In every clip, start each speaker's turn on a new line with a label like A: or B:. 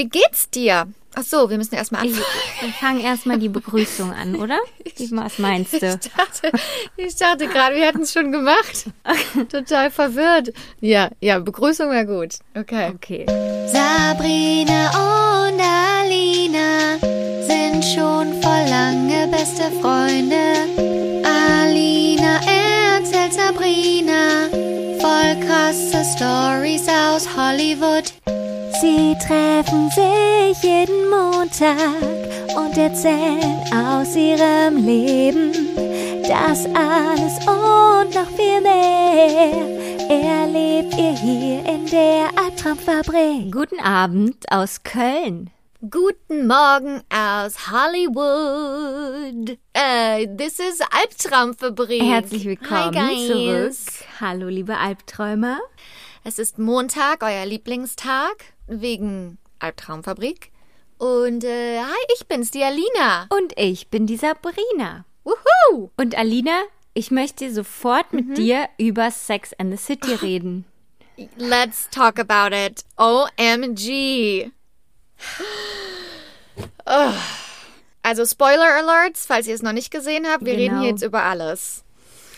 A: Wie geht's dir? Ach so, wir müssen erstmal
B: Ich,
A: anfangen.
B: wir fangen erstmal die Begrüßung an, oder? Wie, was meinst
A: Ich
B: du?
A: dachte, ich dachte gerade, wir hätten es schon gemacht. Total verwirrt. Ja, ja, Begrüßung wäre gut. Okay.
B: Okay.
C: Sabrina und Alina sind schon vor lange beste Freunde. Alina erzählt Sabrina voll krasse Stories aus Hollywood. Sie treffen sich jeden Montag und erzählen aus ihrem Leben. Das alles und noch viel mehr erlebt ihr hier in der Albtraumfabrik.
B: Guten Abend aus Köln.
A: Guten Morgen aus Hollywood. Äh, this is Albtraumfabrik.
B: Herzlich willkommen
A: Hi, guys.
B: zurück. Hallo, liebe Albträumer.
A: Es ist Montag, euer Lieblingstag, wegen Albtraumfabrik. Und äh, hi, ich bin's, die Alina.
B: Und ich bin die Sabrina.
A: Wuhu!
B: Und Alina, ich möchte sofort mit dir über Sex and the City reden.
A: Let's talk about it. OMG. Ugh. Also Spoiler Alerts, falls ihr es noch nicht gesehen habt, wir
B: Genau.
A: reden hier jetzt über alles.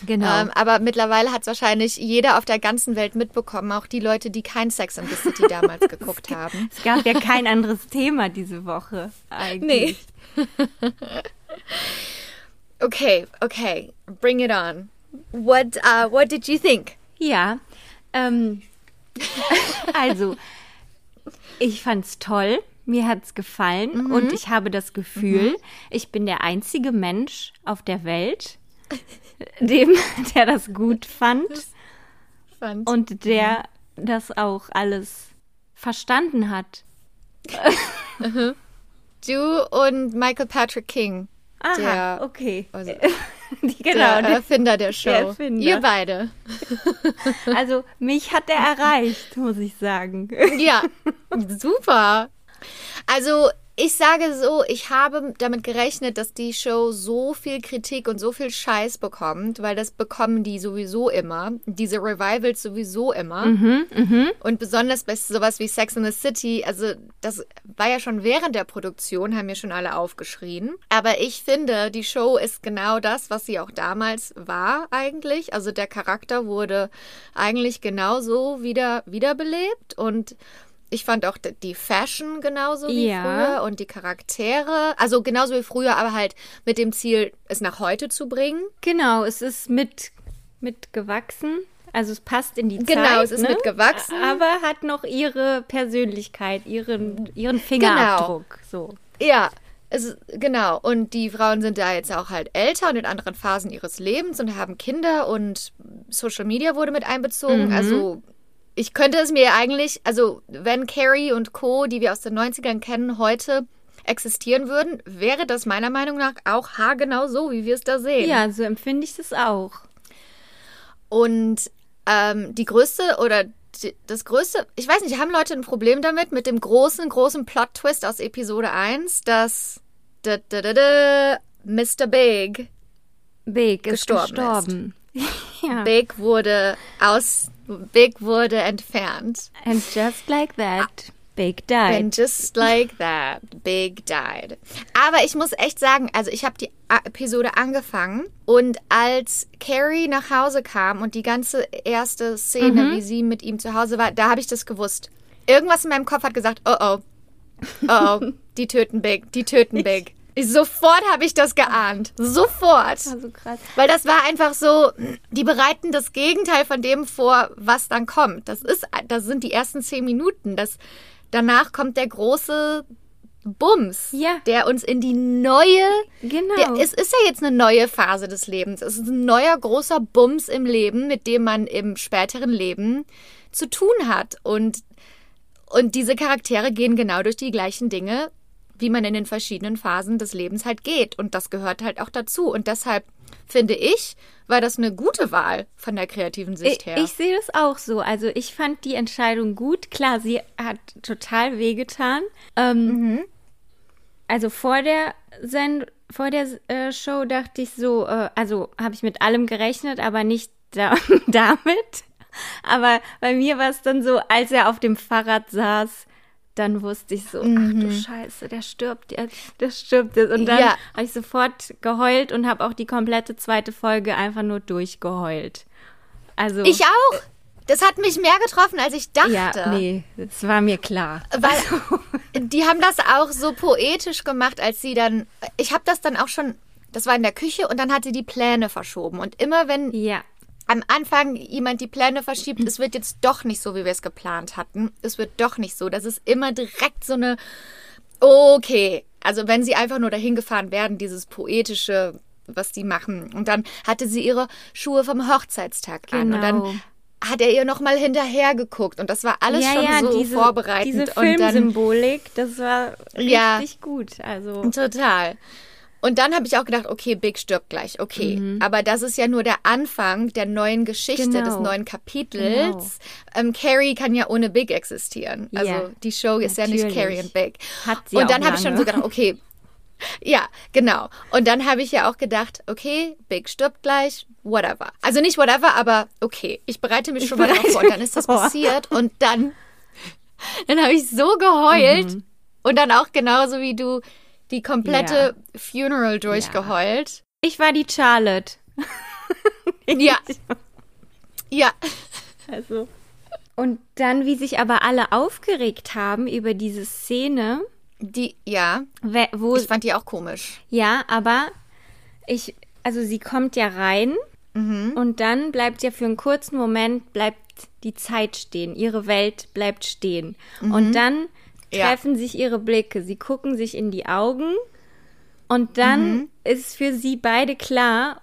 B: Genau.
A: Ähm, aber mittlerweile hat es wahrscheinlich jeder auf der ganzen Welt mitbekommen, auch die Leute, die kein Sex in the City damals geguckt haben.
B: es gab ja kein anderes Thema diese Woche eigentlich.
A: Okay, okay, bring it on. What, uh, what did you think?
B: Ja, ähm, also, ich fand's toll, mir hat's gefallen
A: Mhm.
B: und ich habe das Gefühl, ich bin der einzige Mensch auf der Welt, dem, der das gut fand
A: Fand.
B: und der das auch alles verstanden hat.
A: du und Michael Patrick King,
B: Aha,
A: Der-
B: okay.
A: also
B: genau,
A: der
B: der-
A: Erfinder der Show.
B: der Erfinder.
A: Ihr beide.
B: also mich hat er erreicht, muss ich sagen.
A: Ja, super. Also ich sage so, ich habe damit gerechnet, dass die Show so viel Kritik und so viel Scheiß bekommt, weil das bekommen die sowieso immer. Diese Revivals sowieso immer. Und besonders bei sowas wie Sex in the City, also das war ja schon während der Produktion, haben mir schon alle aufgeschrien. Aber ich finde, die Show ist genau das, was sie auch damals war eigentlich. Also der Charakter wurde eigentlich genauso wieder wiederbelebt und ich fand auch die Fashion genauso wie
B: Ja.
A: früher und die Charaktere, also genauso wie früher, aber halt mit dem Ziel, es nach heute zu bringen.
B: Genau, es ist mit, mitgewachsen. Also es passt in die Zeit.
A: Genau, es ist
B: ne?
A: mitgewachsen.
B: Aber hat noch ihre Persönlichkeit, ihren, ihren
A: Genau.
B: Fingerabdruck. So.
A: Ja, es genau. Und die Frauen sind da jetzt auch halt älter und in anderen Phasen ihres Lebens und haben Kinder und Social Media wurde mit einbezogen. Also ich könnte es mir eigentlich, also wenn Carrie und Co., die wir aus den 90ern kennen, heute existieren würden, wäre das meiner Meinung nach auch haargenau so, wie wir es da sehen.
B: Ja, so empfinde ich das auch.
A: Und ähm, die größte oder die, das größte, ich weiß nicht, haben Leute ein Problem damit, mit dem großen, großen Plot-Twist aus Episode 1, dass da, da, da, Mr. Big,
B: Big ist
A: Gestorben
B: gestorben. ja.
A: Big wurde aus, Big wurde entfernt.
B: And just like that, Big died.
A: And just like that, Big died. Aber ich muss echt sagen, also ich habe die Episode angefangen und als Carrie nach Hause kam und die ganze erste Szene, wie sie mit ihm zu Hause war, da habe ich das gewusst. Irgendwas in meinem Kopf hat gesagt, oh oh, oh oh, die töten Big, die töten Big. Sofort habe ich das geahnt. Sofort.
B: Also krass.
A: Weil das war einfach so, die bereiten das Gegenteil von dem vor, was dann kommt. Das ist, das sind die ersten zehn Minuten. Das, danach kommt der große Bums,
B: Ja.
A: der uns in die neue,
B: Genau.
A: der, es ist ja jetzt eine neue Phase des Lebens. Es ist ein neuer großer Bums im Leben, mit dem man im späteren Leben zu tun hat. Und, und diese Charaktere gehen genau durch die gleichen Dinge, wie man in den verschiedenen Phasen des Lebens halt geht. Und das gehört halt auch dazu. Und deshalb finde ich, war das eine gute Wahl von der kreativen Sicht
B: Ich,
A: her.
B: ich sehe das auch so. Also ich fand die Entscheidung gut. Klar, sie hat total wehgetan. Ähm,
A: Mhm.
B: Also vor der Send vor der äh, Show dachte ich so, äh, also habe ich mit allem gerechnet, aber nicht da damit. Aber bei mir war es dann so, als er auf dem Fahrrad saß dann wusste ich so, ach du Scheiße, der stirbt jetzt, der stirbt jetzt. Und dann
A: Ja.
B: habe ich sofort geheult und habe auch die komplette zweite Folge einfach nur durchgeheult. Also
A: Ich auch. Das hat mich mehr getroffen, als ich dachte.
B: ja, nee, das war mir klar.
A: Weil die haben das auch so poetisch gemacht, als sie dann. Ich habe das dann auch schon. Das war in der Küche und dann hat sie die Pläne verschoben. Und immer wenn
B: Ja,
A: am Anfang jemand die Pläne verschiebt, es wird jetzt doch nicht so, wie wir es geplant hatten. Es wird doch nicht so. Das ist immer direkt so eine. Okay. Also wenn sie einfach nur dahin gefahren werden, dieses poetische, was die machen. Und dann hatte sie ihre Schuhe vom Hochzeitstag an. Und
B: Genau.
A: dann hat er ihr nochmal hinterher geguckt. Und das war alles
B: ja,
A: schon
B: ja,
A: so
B: diese,
A: vorbereitet.
B: diese
A: und dann
B: Filmsymbolik, das war richtig
A: Ja.
B: gut. Also
A: Total. Und dann habe ich auch gedacht, okay, Big stirbt gleich, okay. Aber das ist ja nur der Anfang der neuen Geschichte,
B: Mhm. Genau.
A: des neuen Kapitels.
B: Genau.
A: Ähm, Carrie kann ja ohne Big existieren. Also
B: Ja,
A: die Show ist ja nicht
B: natürlich.
A: Carrie und Big. Und dann habe ich schon so gedacht, okay, ja, genau. Und dann habe ich ja auch gedacht, okay, Big stirbt gleich, whatever. Also nicht whatever, aber okay, ich bereite mich schon mal darauf vor. Und dann ist das passiert und dann, dann habe ich so geheult
B: Mhm.
A: und dann auch genauso wie du die komplette Funeral durchgeheult.
B: ich war die Charlotte.
A: Ja. Ja.
B: Also. Und dann, wie sich aber alle aufgeregt haben über diese Szene,
A: Die, ja,
B: wo
A: ich fand die auch komisch.
B: Ja, aber ich, also sie kommt ja rein
A: Mhm.
B: und dann bleibt ja für einen kurzen Moment bleibt die Zeit stehen, ihre Welt bleibt stehen. Und dann
A: Mhm. Ja.
B: treffen sich ihre Blicke, sie gucken sich in die Augen und dann
A: Mhm.
B: ist für sie beide klar,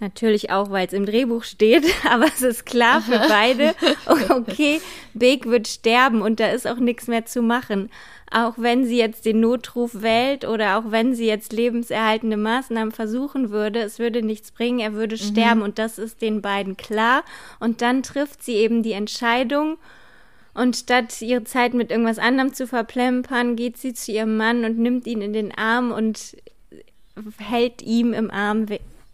B: natürlich auch, weil es im Drehbuch steht, aber es ist klar für beide, okay, Big wird sterben und da ist auch nichts mehr zu machen. Auch wenn sie jetzt den Notruf wählt oder auch wenn sie jetzt lebenserhaltende Maßnahmen versuchen würde, es würde nichts bringen, er würde sterben und das ist den beiden klar. Und dann trifft sie eben die Entscheidung und statt ihre Zeit mit irgendwas anderem zu verplempern, geht sie zu ihrem Mann und nimmt ihn in den Arm und hält ihm im Arm,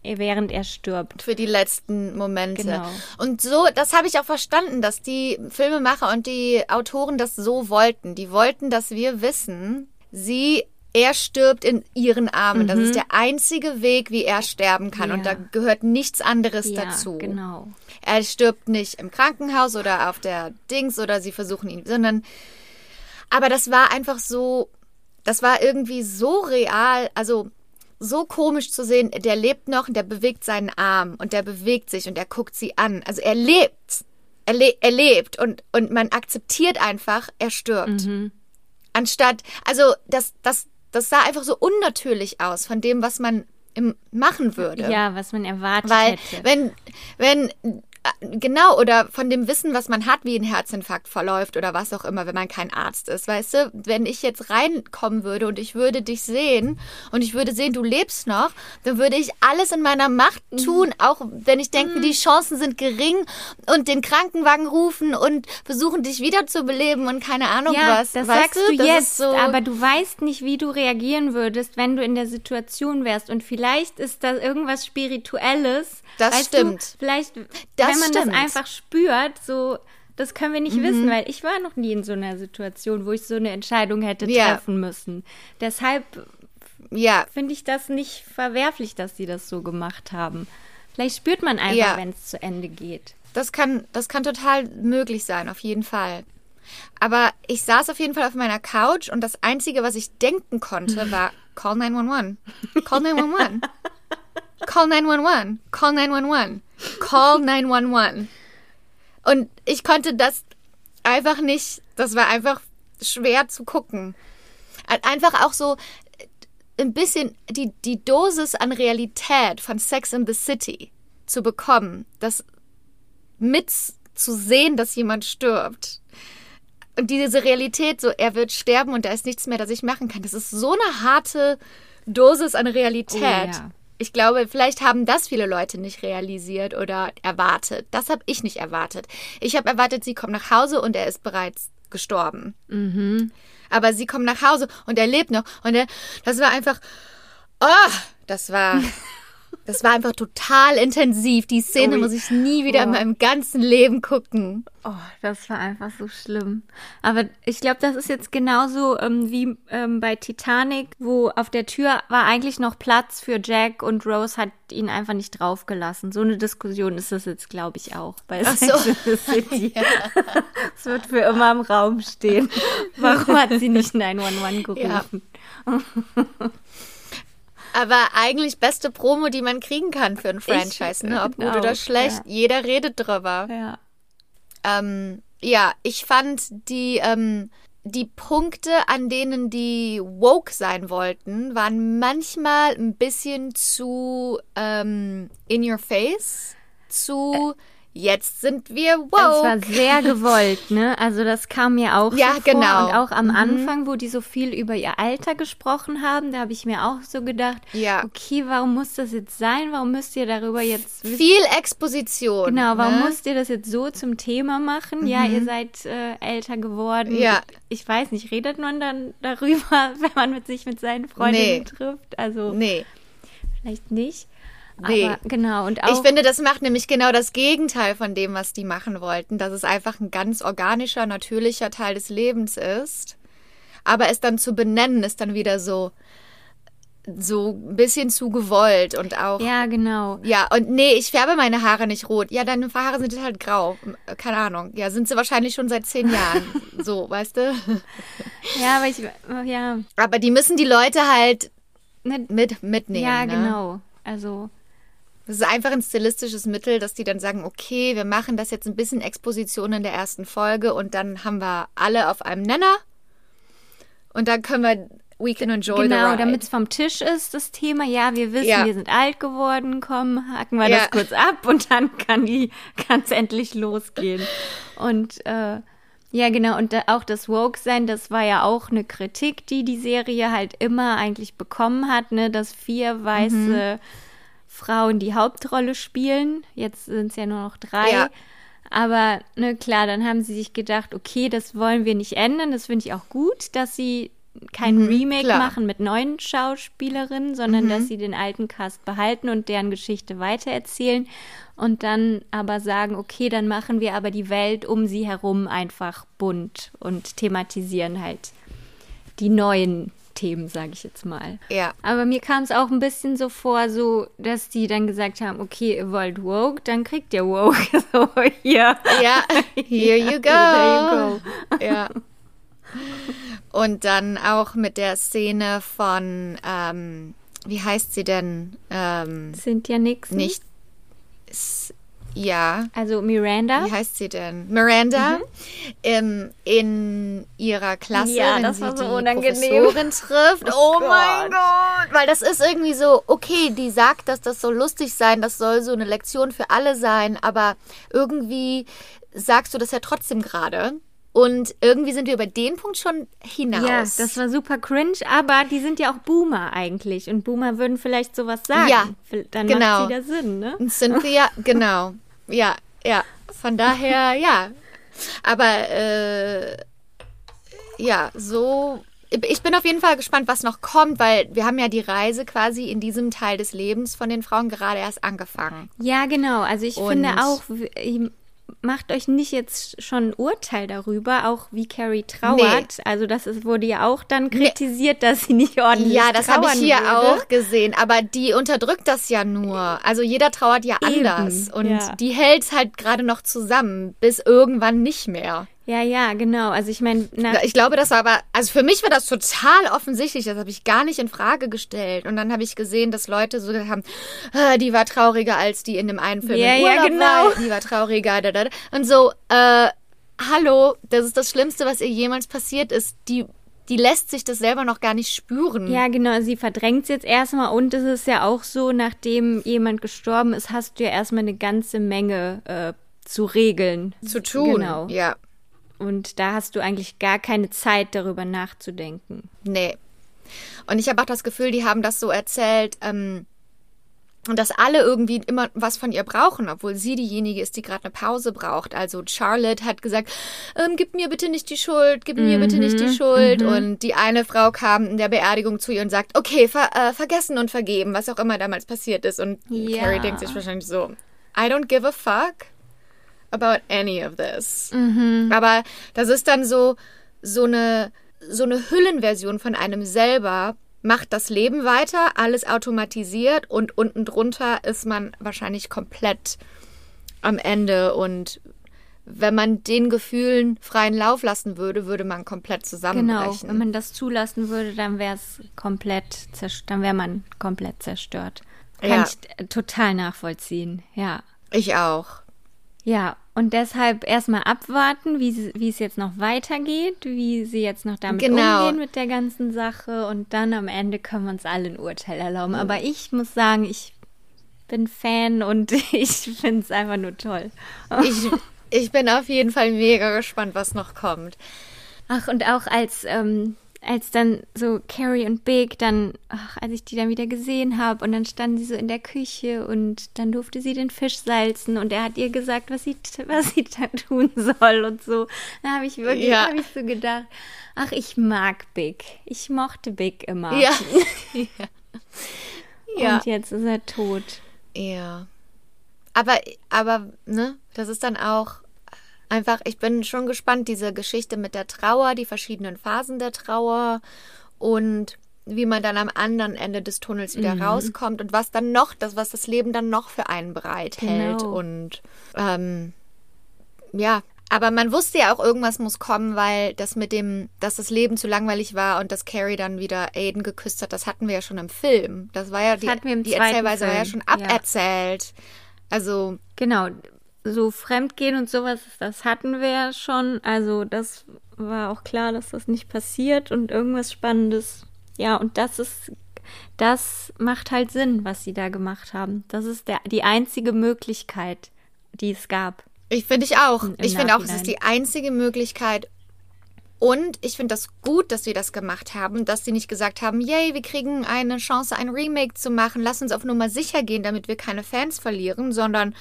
B: während er stirbt.
A: Für die letzten Momente.
B: Genau.
A: Und so, das habe ich auch verstanden, dass die Filmemacher und die Autoren das so wollten. Die wollten, dass wir wissen, sie, er stirbt in ihren Armen. Das ist der einzige Weg, wie er sterben kann. Und
B: Mhm. Ja.
A: da gehört nichts anderes
B: Ja,
A: dazu.
B: genau.
A: Er stirbt nicht im Krankenhaus oder auf der Dings oder sie versuchen ihn, sondern. Aber das war einfach so, das war irgendwie so real, also so komisch zu sehen. Der lebt noch und der bewegt seinen Arm und der bewegt sich und er guckt sie an. Also er lebt. Er, le er lebt und, und man akzeptiert einfach, er stirbt. Anstatt, also das, das, das sah einfach so unnatürlich aus von dem, was man im, machen würde.
B: Ja, was man erwartet
A: Weil
B: hätte.
A: wenn, wenn, genau, oder von dem Wissen, was man hat, wie ein Herzinfarkt verläuft oder was auch immer, wenn man kein Arzt ist, weißt du, wenn ich jetzt reinkommen würde und ich würde dich sehen und ich würde sehen, du lebst noch, dann würde ich alles in meiner Macht
B: Mhm.
A: tun, auch wenn ich denke, die Chancen sind gering und den Krankenwagen rufen und versuchen, dich wiederzubeleben und keine Ahnung
B: ja,
A: was.
B: das
A: weißt
B: sagst du
A: Das ist
B: jetzt,
A: so,
B: aber du weißt nicht, wie du reagieren würdest, wenn du in der Situation wärst. Und vielleicht ist da irgendwas Spirituelles.
A: Das
B: weißt
A: stimmt.
B: Du, vielleicht,
A: Das
B: wenn man
A: stimmt.
B: das einfach spürt, so, das können wir nicht wissen, weil ich war noch nie in so einer Situation, wo ich so eine Entscheidung hätte
A: Ja.
B: treffen müssen. Deshalb
A: ja,
B: finde ich das nicht verwerflich, dass sie das so gemacht haben. Vielleicht spürt man einfach,
A: Ja.
B: wenn es zu Ende geht.
A: Das kann, das kann total möglich sein, auf jeden Fall. Aber ich saß auf jeden Fall auf meiner Couch und das Einzige, was ich denken konnte, war Call 911. Call 911. Call 911. Call 911. Call 911. Und ich konnte das einfach nicht, das war einfach schwer zu gucken. Einfach auch so ein bisschen die, die Dosis an Realität von Sex in the City zu bekommen, das mit zu sehen, dass jemand stirbt. Und diese Realität, so er wird sterben und da ist nichts mehr, das ich machen kann. Das ist so eine harte Dosis an Realität.
B: Oh ja.
A: Ich glaube, vielleicht haben das viele Leute nicht realisiert oder erwartet. Das habe ich nicht erwartet. Ich habe erwartet, sie kommt nach Hause und er ist bereits gestorben. Aber sie kommt nach Hause und er lebt noch. Und er, das war einfach, oh, das war, Das war einfach total intensiv. Die Szene
B: Ui.
A: muss ich nie wieder in
B: Oh.
A: meinem ganzen Leben gucken.
B: Oh, das war einfach so schlimm. Aber ich glaube, das ist jetzt genauso ähm, wie ähm, bei Titanic, wo auf der Tür war eigentlich noch Platz für Jack und Rose hat ihn einfach nicht draufgelassen. So eine Diskussion ist das jetzt, glaube ich, auch bei
A: Ach so.
B: in City. Es wird für immer im Raum stehen. Warum hat sie nicht 911 gerufen?
A: Aber eigentlich beste Promo, die man kriegen kann für ein Franchise, ne? Ob gut
B: finde
A: oder schlecht.
B: ja.
A: Jeder redet drüber.
B: Ja.
A: Ähm, ja, ich fand die, ähm, die Punkte, an denen die woke sein wollten, waren manchmal ein bisschen zu ähm, in your face, zu jetzt sind wir woke.
B: Das war sehr gewollt, ne? Also das kam mir auch
A: Ja,
B: so vor.
A: genau.
B: Und auch am
A: Mhm.
B: Anfang, wo die so viel über ihr Alter gesprochen haben, da habe ich mir auch so gedacht,
A: Ja.
B: okay, warum muss das jetzt sein? Warum müsst ihr darüber jetzt?
A: Viel Exposition.
B: Genau, warum
A: ne?
B: müsst ihr das jetzt so zum Thema machen? Ja, ihr seid äh, älter geworden.
A: Mhm. Ja.
B: Ich weiß nicht, redet man dann darüber, wenn man mit sich mit seinen Freundinnen
A: Nee.
B: trifft? Also
A: Nee.
B: vielleicht nicht.
A: Nee.
B: Aber genau, und auch
A: Ich finde, das macht nämlich genau das Gegenteil von dem, was die machen wollten, dass es einfach ein ganz organischer, natürlicher Teil des Lebens ist. Aber es dann zu benennen, ist dann wieder so, so ein bisschen zu gewollt und auch.
B: ja, genau.
A: Ja, und nee, ich färbe meine Haare nicht rot. Ja, deine Haare sind halt grau. Keine Ahnung. Ja, sind sie wahrscheinlich schon seit zehn Jahren. So, weißt du?
B: Ja, aber ich, ja,
A: Aber die müssen die Leute halt mit, mitnehmen.
B: ja,
A: ne?
B: genau. Also,
A: Das ist einfach ein stilistisches Mittel, dass die dann sagen, okay, wir machen das jetzt ein bisschen Exposition in der ersten Folge und dann haben wir alle auf einem Nenner und dann können wir We can enjoy
B: genau, damit es vom Tisch ist, das Thema. Ja, wir wissen,
A: Ja.
B: wir sind alt geworden, komm, haken wir
A: Ja.
B: das kurz ab und dann kann die, es endlich losgehen. Und äh, ja, genau, und da, auch das Woke-Sein, das war ja auch eine Kritik, die die Serie halt immer eigentlich bekommen hat, ne, dass vier weiße Frauen die Hauptrolle spielen. Jetzt sind es ja nur noch drei.
A: Ja.
B: Aber ne, klar, dann haben sie sich gedacht, okay, das wollen wir nicht ändern. Das finde ich auch gut, dass sie kein Remake
A: klar.
B: machen mit neuen Schauspielerinnen, sondern dass sie den alten Cast behalten und deren Geschichte weitererzählen und dann aber sagen, okay, dann machen wir aber die Welt um sie herum einfach bunt und thematisieren halt die neuen Themen, sage ich jetzt mal.
A: ja.
B: Aber mir kam es auch ein bisschen so vor, so, dass die dann gesagt haben, okay, ihr wollt Woke, dann kriegt ihr Woke. So, hier.
A: Ja, here you go.
B: There you
A: Ja. Und dann auch mit der Szene von, ähm, wie heißt sie denn? Ähm,
B: Sind ja nix.
A: nicht, ja,
B: Also Miranda.
A: wie heißt sie denn? Miranda ähm, in ihrer Klasse,
B: Mhm. Ja,
A: wenn
B: das
A: sie
B: war so
A: die
B: unangenehm.
A: Professorin trifft. Oh, mein Gott! Weil das ist irgendwie so, okay, die sagt, dass das soll lustig sein, das soll so eine Lektion für alle sein, aber irgendwie sagst du das ja trotzdem gerade. Und irgendwie sind wir über den Punkt schon hinaus.
B: Ja, das war super cringe, aber die sind ja auch Boomer eigentlich und Boomer würden vielleicht sowas sagen.
A: Ja,
B: Dann
A: genau.
B: macht wieder Sinn, ne?
A: Cynthia, genau. Ja, ja. Von daher, ja. Aber äh, ja, so. Ich bin auf jeden Fall gespannt, was noch kommt, weil wir haben ja die Reise quasi in diesem Teil des Lebens von den Frauen gerade erst angefangen.
B: Ja, genau. Also ich
A: Und-
B: finde auch, macht euch nicht jetzt schon ein Urteil darüber, auch wie Carrie trauert. Also das ist, wurde ja auch dann kritisiert, dass sie nicht ordentlich
A: Ja, das habe ich hier
B: würde.
A: auch gesehen. Aber die unterdrückt das ja nur. Also jeder trauert ja
B: Eben,
A: anders. Und
B: ja.
A: die hält halt gerade noch zusammen, bis irgendwann nicht mehr.
B: Ja, ja, genau. Also ich meine,
A: Ich glaube, das war aber, also für mich war das total offensichtlich, das habe ich gar nicht in Frage gestellt. Und dann habe ich gesehen, dass Leute so gesagt haben, ah, die war trauriger als die in dem einen Film
B: Ja, ja, genau.
A: war, die war trauriger, da, da, da. Und so, äh, hallo, das ist das Schlimmste, was ihr jemals passiert ist. Die, die lässt sich das selber noch gar nicht spüren.
B: Ja, genau, sie verdrängt es jetzt erstmal und es ist ja auch so, nachdem jemand gestorben ist, hast du ja erstmal eine ganze Menge äh, zu regeln.
A: Zu tun.
B: Genau.
A: Ja.
B: Und da hast du eigentlich gar keine Zeit, darüber nachzudenken.
A: Nee. Und ich habe auch das Gefühl, die haben das so erzählt, ähm, Und dass alle irgendwie immer was von ihr brauchen, obwohl sie diejenige ist, die gerade eine Pause braucht. Also Charlotte hat gesagt, ähm, gib mir bitte nicht die Schuld, gib mir bitte nicht die Schuld. Und die eine Frau kam in der Beerdigung zu ihr und sagt, okay, ver äh, vergessen und vergeben, was auch immer damals passiert ist. Und
B: Ja.
A: Carrie denkt sich wahrscheinlich so, I don't give a fuck about any of this. Aber das ist dann so, so eine, so eine Hüllenversion von einem selber, macht das Leben weiter, alles automatisiert und unten drunter ist man wahrscheinlich komplett am Ende und wenn man den Gefühlen freien Lauf lassen würde, würde man komplett
B: Genau,
A: zusammenbrechen.
B: wenn man das zulassen würde, dann wäre es komplett, dann wäre man komplett zerstört. Kann
A: Ja.
B: ich äh, total nachvollziehen, ja.
A: ich auch.
B: Ja, und deshalb erstmal abwarten, wie, wie es jetzt noch weitergeht, wie sie jetzt noch damit
A: Genau.
B: umgehen mit der ganzen Sache und dann am Ende können wir uns alle ein Urteil erlauben. Aber ich muss sagen, ich bin Fan und ich finde es einfach nur toll.
A: Ich, ich bin auf jeden Fall mega gespannt, was noch kommt.
B: Ach, und auch als, ähm, als dann so Carrie und Big dann, ach, als ich die dann wieder gesehen habe und dann standen sie so in der Küche und dann durfte sie den Fisch salzen und er hat ihr gesagt, was sie, was sie da tun soll und so. Da habe ich wirklich,
A: Ja.
B: habe ich so gedacht, ach, ich mag Big. Ich mochte Big immer.
A: Ja. ja.
B: Und jetzt ist er tot.
A: Ja. Aber, aber, ne, das ist dann auch einfach, ich bin schon gespannt, diese Geschichte mit der Trauer, die verschiedenen Phasen der Trauer und wie man dann am anderen Ende des Tunnels wieder rauskommt und was dann noch, das, was das Leben dann noch für einen bereithält.
B: Genau.
A: Und ähm, ja, aber man wusste ja auch, irgendwas muss kommen, weil das mit dem, dass das Leben zu langweilig war und dass Carrie dann wieder Aiden geküsst hat, das hatten wir ja schon im Film. Das war ja die,
B: im
A: die
B: zweiten
A: Erzählweise war ja
B: Film,
A: schon
B: ja.
A: aberzählt. Also,
B: Genau, so Fremdgehen und sowas, das hatten wir ja schon. Also das war auch klar, dass das nicht passiert und irgendwas Spannendes. Ja, und das ist, das macht halt Sinn, was sie da gemacht haben. Das ist der, die einzige Möglichkeit, die es gab.
A: ich finde ich auch.
B: Im
A: ich finde auch, es ist die einzige Möglichkeit. Und ich finde das gut, dass sie das gemacht haben, dass sie nicht gesagt haben, yay, wir kriegen eine Chance, ein Remake zu machen, lass uns auf Nummer sicher gehen, damit wir keine Fans verlieren, sondern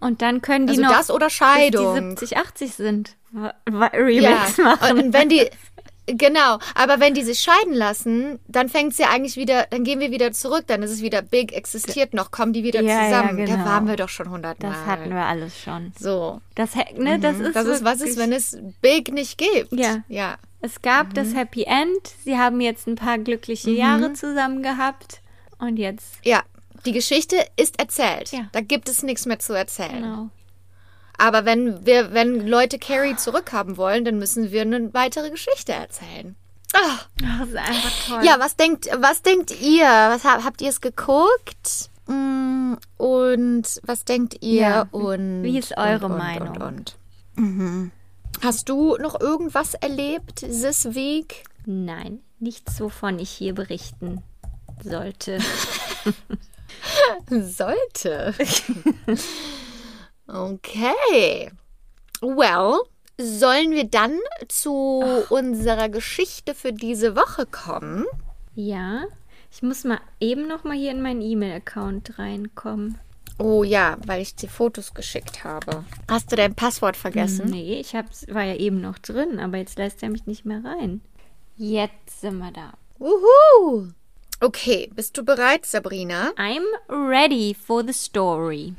B: Und dann können die
A: also
B: noch,
A: das oder
B: bis die
A: Scheidung.
B: 70, 80 sind, wa- Remakes machen.
A: Und wenn die, genau, aber wenn die sich scheiden lassen, dann fängt es ja eigentlich wieder, dann gehen wir wieder zurück, dann ist es wieder Big, existiert noch, kommen die wieder
B: Ja, ja,
A: zusammen. Da
B: genau.
A: waren wir doch schon hundertmal.
B: das hatten wir alles schon.
A: So.
B: Das, ne, das ist,
A: Das ist, was ist, wenn es Big nicht gibt?
B: Ja.
A: Ja.
B: Es gab
A: Mhm.
B: das Happy End. Sie haben jetzt ein paar glückliche Jahre zusammen gehabt. Und jetzt,
A: Ja. Die Geschichte ist erzählt.
B: Ja.
A: Da gibt es nichts mehr zu erzählen.
B: genau.
A: Aber wenn wir, wenn Leute Carrie zurückhaben wollen, dann müssen wir eine weitere Geschichte erzählen. Ah.
B: Das ist einfach toll.
A: Ja, was denkt, was denkt ihr? Was habt, ihr es geguckt? Mm, Und was denkt ihr?
B: Ja,
A: Und
B: wie ist eure
A: und,
B: Meinung?
A: Und, und. Mhm. Hast du noch irgendwas erlebt this week?
B: Nein, nichts, wovon ich hier berichten sollte.
A: Sollte. okay. Well, sollen wir dann zu unserer Geschichte für diese Woche kommen?
B: ja, ich muss mal eben noch mal hier in meinen E-Mail-Account reinkommen.
A: Oh ja, weil ich die Fotos geschickt habe. Hast du dein Passwort vergessen?
B: Nee, ich hab's, war ja eben noch drin, aber jetzt lässt er mich nicht mehr rein. Jetzt sind wir da.
A: Wuhu! Okay, bist du bereit, Sabrina?
B: I'm ready for the story.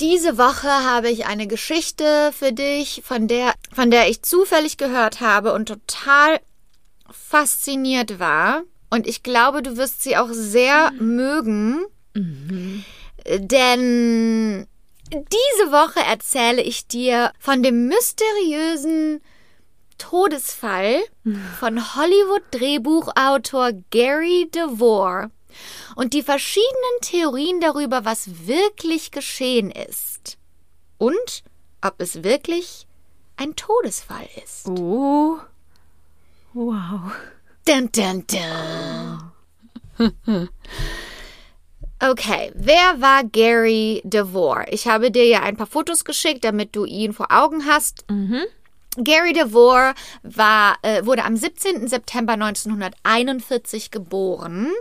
A: Diese Woche habe ich eine Geschichte für dich, von der, von der ich zufällig gehört habe und total fasziniert war. Und ich glaube, du wirst sie auch sehr mögen. Denn diese Woche erzähle ich dir von dem mysteriösen Todesfall von Hollywood-Drehbuchautor Gary DeVore und die verschiedenen Theorien darüber, was wirklich geschehen ist. Und ob es wirklich ein Todesfall ist.
B: Oh. Wow.
A: Dun, dun, dun. Okay, wer war Gary DeVore? Ich habe dir ja ein paar Fotos geschickt, damit du ihn vor Augen hast. Gary DeVore war, äh, wurde am 17. September 1941 geboren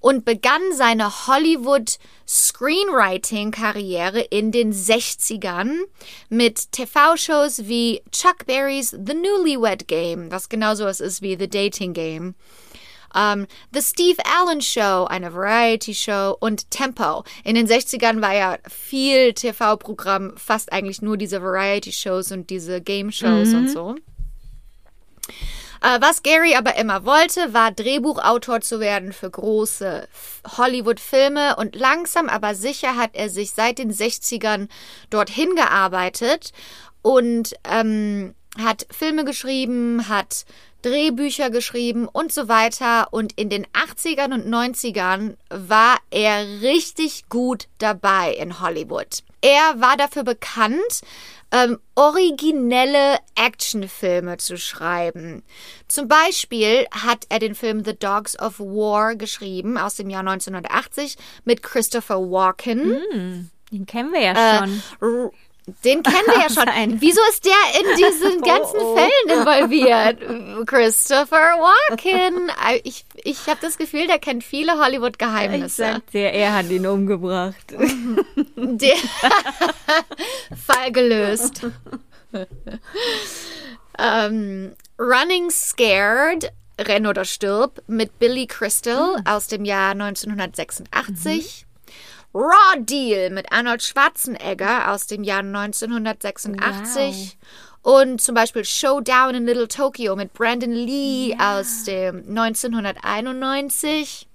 A: und begann seine Hollywood Screenwriting-Karriere in den 60ern mit TV-Shows wie Chuck Berry's The Newlywed Game, was genauso was ist wie The Dating Game. Um, The Steve Allen Show, eine Variety-Show und Tempo. In den 60ern war ja viel TV-Programm, fast eigentlich nur diese Variety-Shows und diese Game-Shows
B: Mhm.
A: und so. Äh, was Gary aber immer wollte, war Drehbuchautor zu werden für große Hollywood-Filme und langsam aber sicher hat er sich seit den 60ern dorthin gearbeitet und ähm, hat Filme geschrieben, hat Drehbücher geschrieben und so weiter. Und in den 80ern und 90ern war er richtig gut dabei in Hollywood. Er war dafür bekannt, ähm, originelle Actionfilme zu schreiben. Zum Beispiel hat er den Film The Dogs of War geschrieben aus dem Jahr 1980 mit Christopher Walken.
B: Den kennen wir ja
A: Äh,
B: schon.
A: R- Den kennen wir ja schon.
B: Sein.
A: Wieso ist der in diesen ganzen
B: oh.
A: Fällen involviert? Christopher Walken. Äh, Ich, ich habe das Gefühl, der kennt viele
B: ich
A: Hollywood-Geheimnisse.
B: sag dir, er hat ihn umgebracht.
A: Der Fall gelöst. ähm, Running Scared, Renn oder stirb, mit Billy Crystal aus dem Jahr 1986. Raw Deal mit Arnold Schwarzenegger aus dem Jahr 1986. Und zum Beispiel Showdown in Little Tokyo mit Brandon Lee aus dem 1991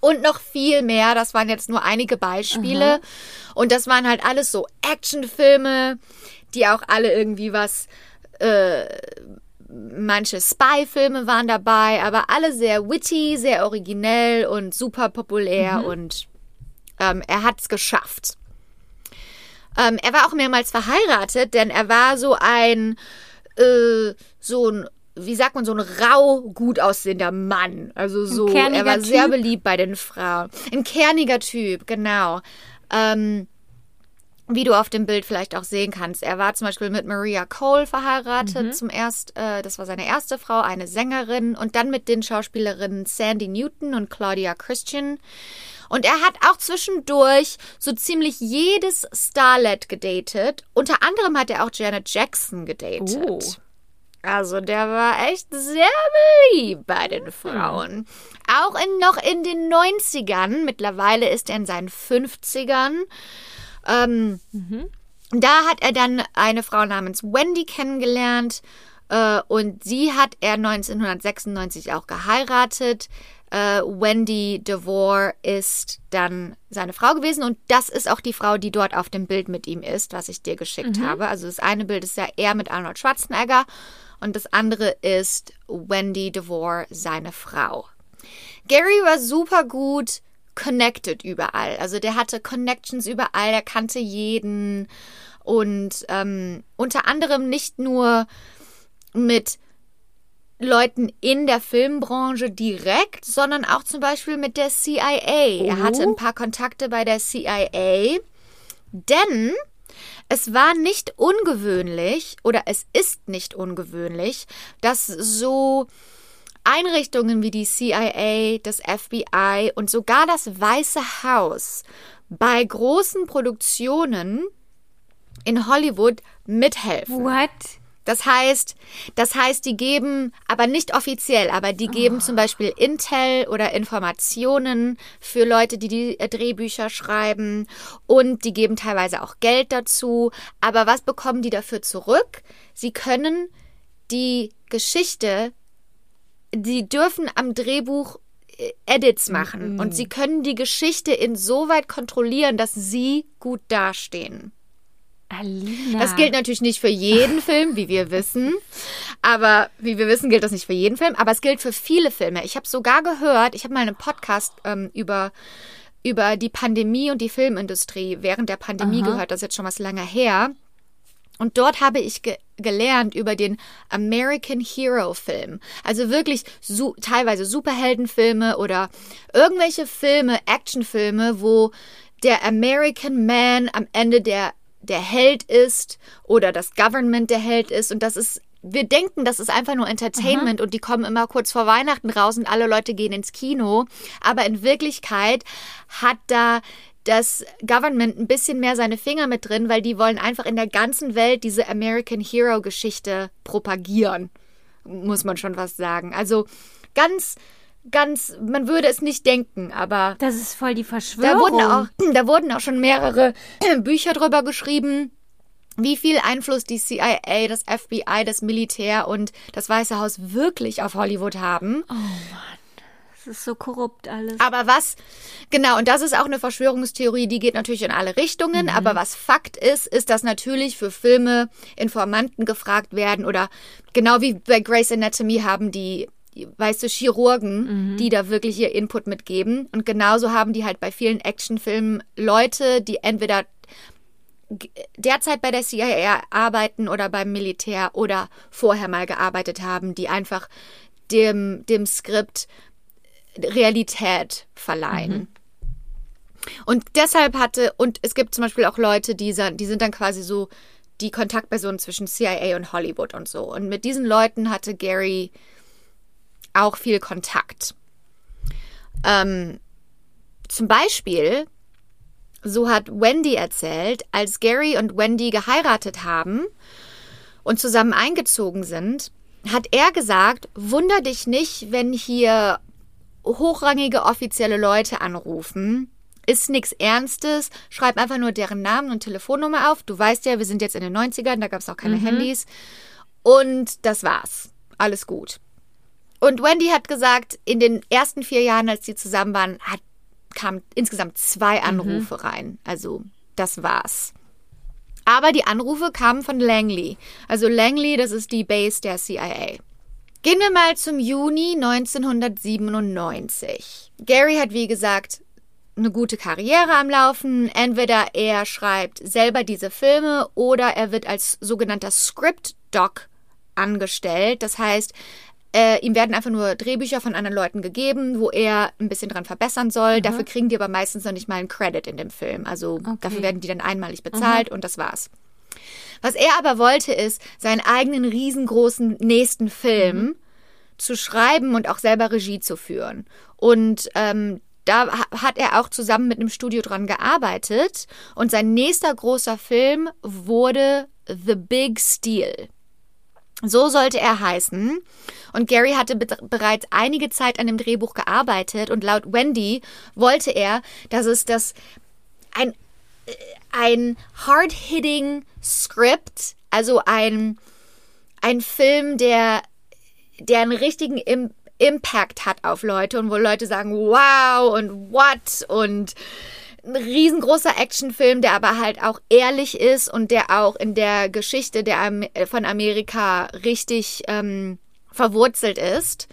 A: und noch viel mehr. Das waren jetzt nur einige Beispiele. Und das waren halt alles so Actionfilme, die auch alle irgendwie was. Äh, manche Spy-Filme waren dabei, aber alle sehr witty, sehr originell und super populär. Und ähm, er hat's geschafft. Ähm, er war auch mehrmals verheiratet, denn er war so ein, äh, so ein, wie sagt man, so ein rau gut aussehender Mann. Also so, er
B: kerniger
A: war sehr
B: Typ.
A: beliebt bei den Frauen. Ein kerniger Typ, genau. Ähm, wie du auf dem Bild vielleicht auch sehen kannst. Er war zum Beispiel mit Maria Cole verheiratet zum erst, äh, das war seine erste Frau, eine Sängerin und dann mit den Schauspielerinnen Sandy Newton und Claudia Christian. Und er hat auch zwischendurch so ziemlich jedes Starlet gedatet. Unter anderem hat er auch Janet Jackson gedatet.
B: Oh.
A: Also der war echt sehr beliebt bei den Frauen. Auch in, noch in den 90ern. Mittlerweile ist er in seinen 50ern. Ähm, Da hat er dann eine Frau namens Wendy kennengelernt. Äh, und sie hat er 1996 auch geheiratet. Äh, Wendy DeVore ist dann seine Frau gewesen und das ist auch die Frau, die dort auf dem Bild mit ihm ist, was ich dir geschickt habe. Also das eine Bild ist ja er mit Arnold Schwarzenegger und das andere ist Wendy DeVore, seine Frau. Gary war super gut connected überall. Also der hatte Connections überall, er kannte jeden und ähm, unter anderem nicht nur mit Leuten in der Filmbranche direkt, sondern auch zum Beispiel mit der CIA. Er hatte ein paar Kontakte bei der CIA, denn es war nicht ungewöhnlich oder es ist nicht ungewöhnlich, dass so Einrichtungen wie die CIA, das FBI und sogar das Weiße Haus bei großen Produktionen in Hollywood mithelfen.
B: What?
A: Das heißt, das heißt, die geben, aber nicht offiziell, aber die geben zum Beispiel Intel oder Informationen für Leute, die die äh, Drehbücher schreiben und die geben teilweise auch Geld dazu. Aber was bekommen die dafür zurück? Sie können die Geschichte, die dürfen am Drehbuch äh, Edits machen und sie können die Geschichte insoweit kontrollieren, dass sie gut dastehen.
B: Alina.
A: Das gilt natürlich nicht für jeden Film, wie wir wissen. Aber wie wir wissen, gilt das nicht für jeden Film. Aber es gilt für viele Filme. Ich habe sogar gehört, ich habe mal einen Podcast ähm, über, über die Pandemie und die Filmindustrie während der Pandemie gehört. Das ist jetzt schon was lange her. Und dort habe ich ge gelernt über den American Hero Film. Also wirklich su teilweise Superheldenfilme oder irgendwelche Filme, Actionfilme, wo der American Man am Ende der der Held ist oder das Government der Held ist. Und das ist, wir denken, das ist einfach nur Entertainment und die kommen immer kurz vor Weihnachten raus und alle Leute gehen ins Kino. Aber in Wirklichkeit hat da das Government ein bisschen mehr seine Finger mit drin, weil die wollen einfach in der ganzen Welt diese American Hero Geschichte propagieren. Muss man schon was sagen. Also ganz ganz, man würde es nicht denken, aber
B: Das ist voll die
A: da
B: Verschwörung.
A: wurden auch, da wurden auch schon mehrere Bücher drüber geschrieben, wie viel Einfluss die CIA, das FBI, das Militär und das Weiße Haus wirklich auf Hollywood haben.
B: Das ist so korrupt alles.
A: Aber was, genau, und das ist auch eine Verschwörungstheorie, die geht natürlich in alle Richtungen, aber was Fakt ist, ist, dass natürlich für Filme Informanten gefragt werden oder genau wie bei Grey's Anatomy haben die, weißt du, Chirurgen, die da wirklich ihr Input mitgeben. Und genauso haben die halt bei vielen Actionfilmen Leute, die entweder derzeit bei der CIA arbeiten oder beim Militär oder vorher mal gearbeitet haben, die einfach dem, dem Skript Realität verleihen. Und deshalb hatte, und es gibt zum Beispiel auch Leute, die, die sind dann quasi so die Kontaktpersonen zwischen CIA und Hollywood und so. Und mit diesen Leuten hatte Gary auch viel Kontakt. Ähm, zum Beispiel, so hat Wendy erzählt, als Gary und Wendy geheiratet haben und zusammen eingezogen sind, hat er gesagt, wunder dich nicht, wenn hier hochrangige offizielle Leute anrufen. Ist nichts Ernstes. Schreib einfach nur deren Namen und Telefonnummer auf. Du weißt ja, wir sind jetzt in den 90ern, da gab es auch keine Handys. Und das war's. Alles gut. Und Wendy hat gesagt, in den ersten vier Jahren, als sie zusammen waren, hat, kamen insgesamt zwei Anrufe rein. Also, das war's. Aber die Anrufe kamen von Langley. Also Langley, das ist die Base der CIA. Gehen wir mal zum Juni 1997. Gary hat, wie gesagt, eine gute Karriere am Laufen. Entweder er schreibt selber diese Filme oder er wird als sogenannter Script Doc angestellt. Das heißt, äh, ihm werden einfach nur Drehbücher von anderen Leuten gegeben, wo er ein bisschen dran verbessern soll. Dafür kriegen die aber meistens noch nicht mal einen Credit in dem Film. Also dafür werden die dann einmalig bezahlt und das war's. Was er aber wollte, ist, seinen eigenen riesengroßen nächsten Film zu schreiben und auch selber Regie zu führen. Und ähm, da ha- hat er auch zusammen mit einem Studio dran gearbeitet. Und sein nächster großer Film wurde The Big Steal. So sollte er heißen. Und Gary hatte be bereits einige Zeit an dem Drehbuch gearbeitet und laut Wendy wollte er, dass es das ein, äh, ein hard-hitting Script, also ein, ein Film, der, der einen richtigen Im Impact hat auf Leute und wo Leute sagen, wow und what und ein riesengroßer Actionfilm, der aber halt auch ehrlich ist und der auch in der Geschichte der Am äh, von Amerika richtig ähm, verwurzelt ist.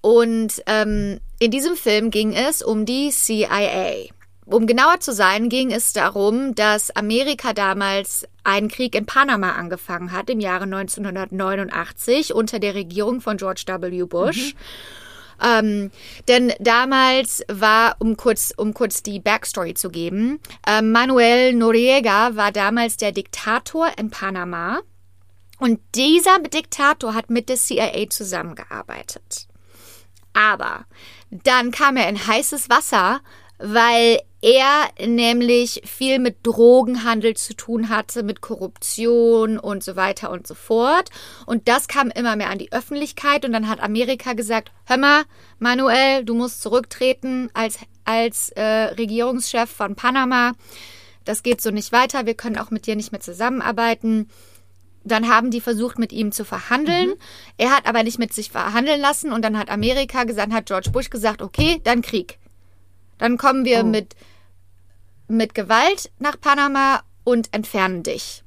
A: Und ähm, in diesem Film ging es um die CIA. Um genauer zu sein, ging es darum, dass Amerika damals einen Krieg in Panama angefangen hat im Jahre 1989 unter der Regierung von George W. Bush. Ähm, denn damals war, um kurz, um kurz die Backstory zu geben, ähm, Manuel Noriega war damals der Diktator in Panama. Und dieser Diktator hat mit der CIA zusammengearbeitet. Aber dann kam er in heißes Wasser, weil er nämlich viel mit Drogenhandel zu tun hatte, mit Korruption und so weiter und so fort. Und das kam immer mehr an die Öffentlichkeit und dann hat Amerika gesagt, hör mal, Manuel, du musst zurücktreten als, als äh, Regierungschef von Panama. Das geht so nicht weiter, wir können auch mit dir nicht mehr zusammenarbeiten. Dann haben die versucht, mit ihm zu verhandeln. Er hat aber nicht mit sich verhandeln lassen und dann hat Amerika gesagt, hat George Bush gesagt, okay, dann Krieg. Dann kommen wir mit, mit Gewalt nach Panama und entfernen dich.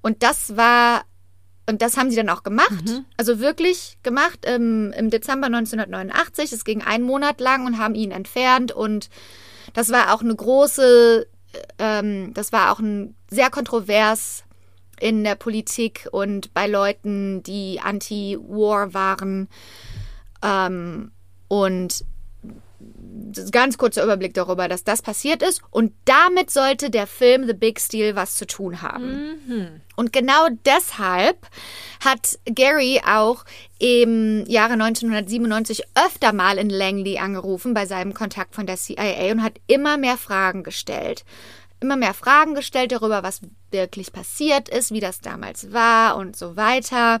A: Und das war, und das haben sie dann auch gemacht. Also wirklich gemacht im, im Dezember 1989. Es ging einen Monat lang und haben ihn entfernt. Und das war auch eine große, ähm, das war auch ein sehr kontrovers in der Politik und bei Leuten, die anti-war waren. Ähm, und ganz kurzer Überblick darüber, dass das passiert ist. Und damit sollte der Film The Big Steal was zu tun haben. Und genau deshalb hat Gary auch im Jahre 1997 öfter mal in Langley angerufen bei seinem Kontakt von der CIA und hat immer mehr Fragen gestellt. Immer mehr Fragen gestellt darüber, was wirklich passiert ist, wie das damals war und so weiter.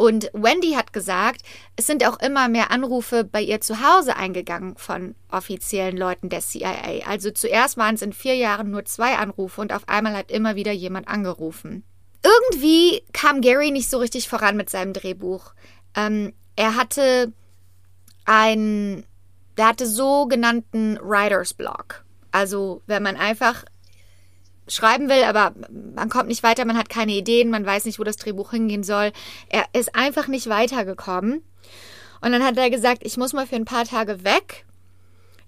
A: Und Wendy hat gesagt, es sind auch immer mehr Anrufe bei ihr zu Hause eingegangen von offiziellen Leuten der CIA. Also zuerst waren es in vier Jahren nur zwei Anrufe und auf einmal hat immer wieder jemand angerufen. Irgendwie kam Gary nicht so richtig voran mit seinem Drehbuch. Ähm, er hatte ein, der hatte sogenannten Writer's Block. Also wenn man einfach schreiben will, aber man kommt nicht weiter, man hat keine Ideen, man weiß nicht, wo das Drehbuch hingehen soll. Er ist einfach nicht weitergekommen. Und dann hat er gesagt, ich muss mal für ein paar Tage weg.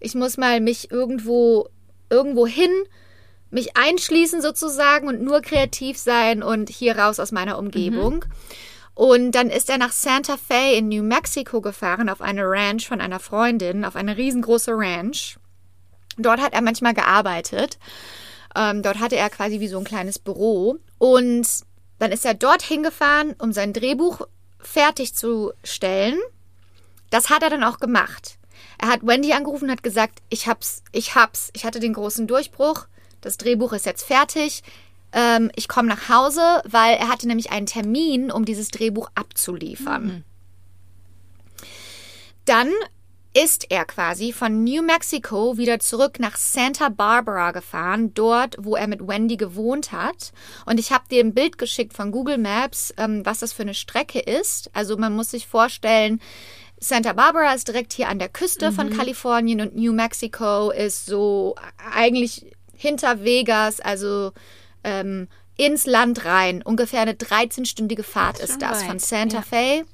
A: Ich muss mal mich irgendwo, irgendwo hin, mich einschließen sozusagen und nur kreativ sein und hier raus aus meiner Umgebung. Und dann ist er nach Santa Fe in New Mexico gefahren, auf eine Ranch von einer Freundin, auf eine riesengroße Ranch. Dort hat er manchmal gearbeitet. Ähm, dort hatte er quasi wie so ein kleines Büro. Und dann ist er dorthin gefahren, um sein Drehbuch fertigzustellen. Das hat er dann auch gemacht. Er hat Wendy angerufen und hat gesagt, ich hab's, ich hab's, ich hatte den großen Durchbruch, das Drehbuch ist jetzt fertig, ähm, ich komme nach Hause, weil er hatte nämlich einen Termin, um dieses Drehbuch abzuliefern. Dann ist er quasi von New Mexico wieder zurück nach Santa Barbara gefahren, dort, wo er mit Wendy gewohnt hat. Und ich habe dir ein Bild geschickt von Google Maps, ähm, was das für eine Strecke ist. Also man muss sich vorstellen, Santa Barbara ist direkt hier an der Küste von Kalifornien und New Mexico ist so eigentlich hinter Vegas, also ähm, ins Land rein. Ungefähr eine 13-stündige Fahrt ist
B: schon
A: das
B: weit,
A: von Santa
B: ja.
A: Fe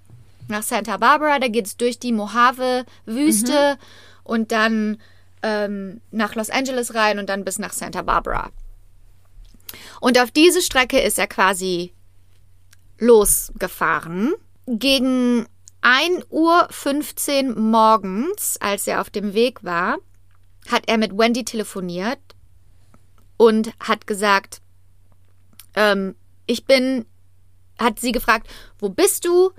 A: nach Santa Barbara. Da geht es durch die Mojave-Wüste und dann ähm, nach Los Angeles rein und dann bis nach Santa Barbara. Und auf diese Strecke ist er quasi losgefahren. Gegen 1.15 Uhr morgens, als er auf dem Weg war, hat er mit Wendy telefoniert und hat gesagt, ähm, ich bin, hat sie gefragt, wo bist du?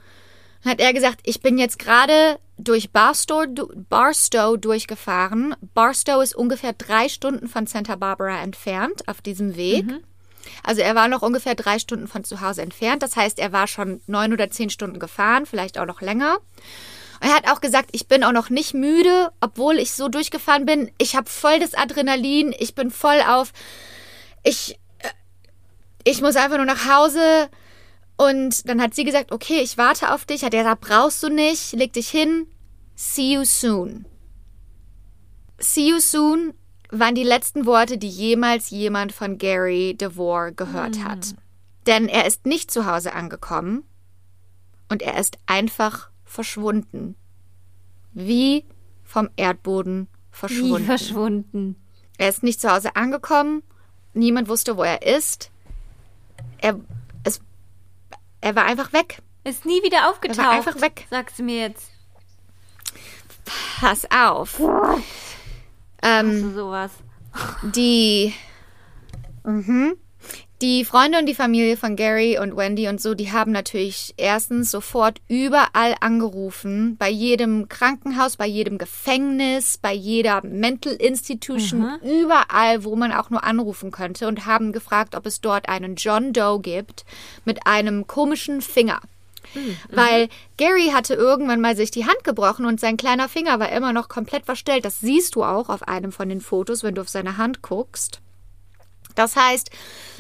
A: Hat er gesagt, ich bin jetzt gerade durch Barstow, Barstow durchgefahren. Barstow ist ungefähr drei Stunden von Santa Barbara entfernt auf diesem Weg. Also er war noch ungefähr drei Stunden von zu Hause entfernt. Das heißt, er war schon neun oder zehn Stunden gefahren, vielleicht auch noch länger. Er hat auch gesagt, ich bin auch noch nicht müde, obwohl ich so durchgefahren bin. Ich habe voll das Adrenalin, ich bin voll auf. Ich, äh, ich muss einfach nur nach Hause. Und dann hat sie gesagt, okay, ich warte auf dich. Hat er gesagt, brauchst du nicht, leg dich hin. See you soon. See you soon waren die letzten Worte, die jemals jemand von Gary DeVore gehört hat. Denn er ist nicht zu Hause angekommen und er ist einfach verschwunden. Wie vom Erdboden
B: Wie
A: verschwunden.
B: verschwunden.
A: Er ist nicht zu Hause angekommen. Niemand wusste, wo er ist. Er, er war einfach weg.
B: Ist nie wieder aufgetaucht.
A: Er war einfach weg.
B: Sagst du mir jetzt.
A: Pass auf. Ähm,
B: So sowas.
A: die, mhm. Die Freunde und die Familie von Gary und Wendy und so, die haben natürlich erstens sofort überall angerufen, bei jedem Krankenhaus, bei jedem Gefängnis, bei jeder Mental Institution, überall, wo man auch nur anrufen könnte und haben gefragt, ob es dort einen John Doe gibt mit einem komischen Finger. Weil Gary hatte irgendwann mal sich die Hand gebrochen und sein kleiner Finger war immer noch komplett verstellt. Das siehst du auch auf einem von den Fotos, wenn du auf seine Hand guckst. Das heißt,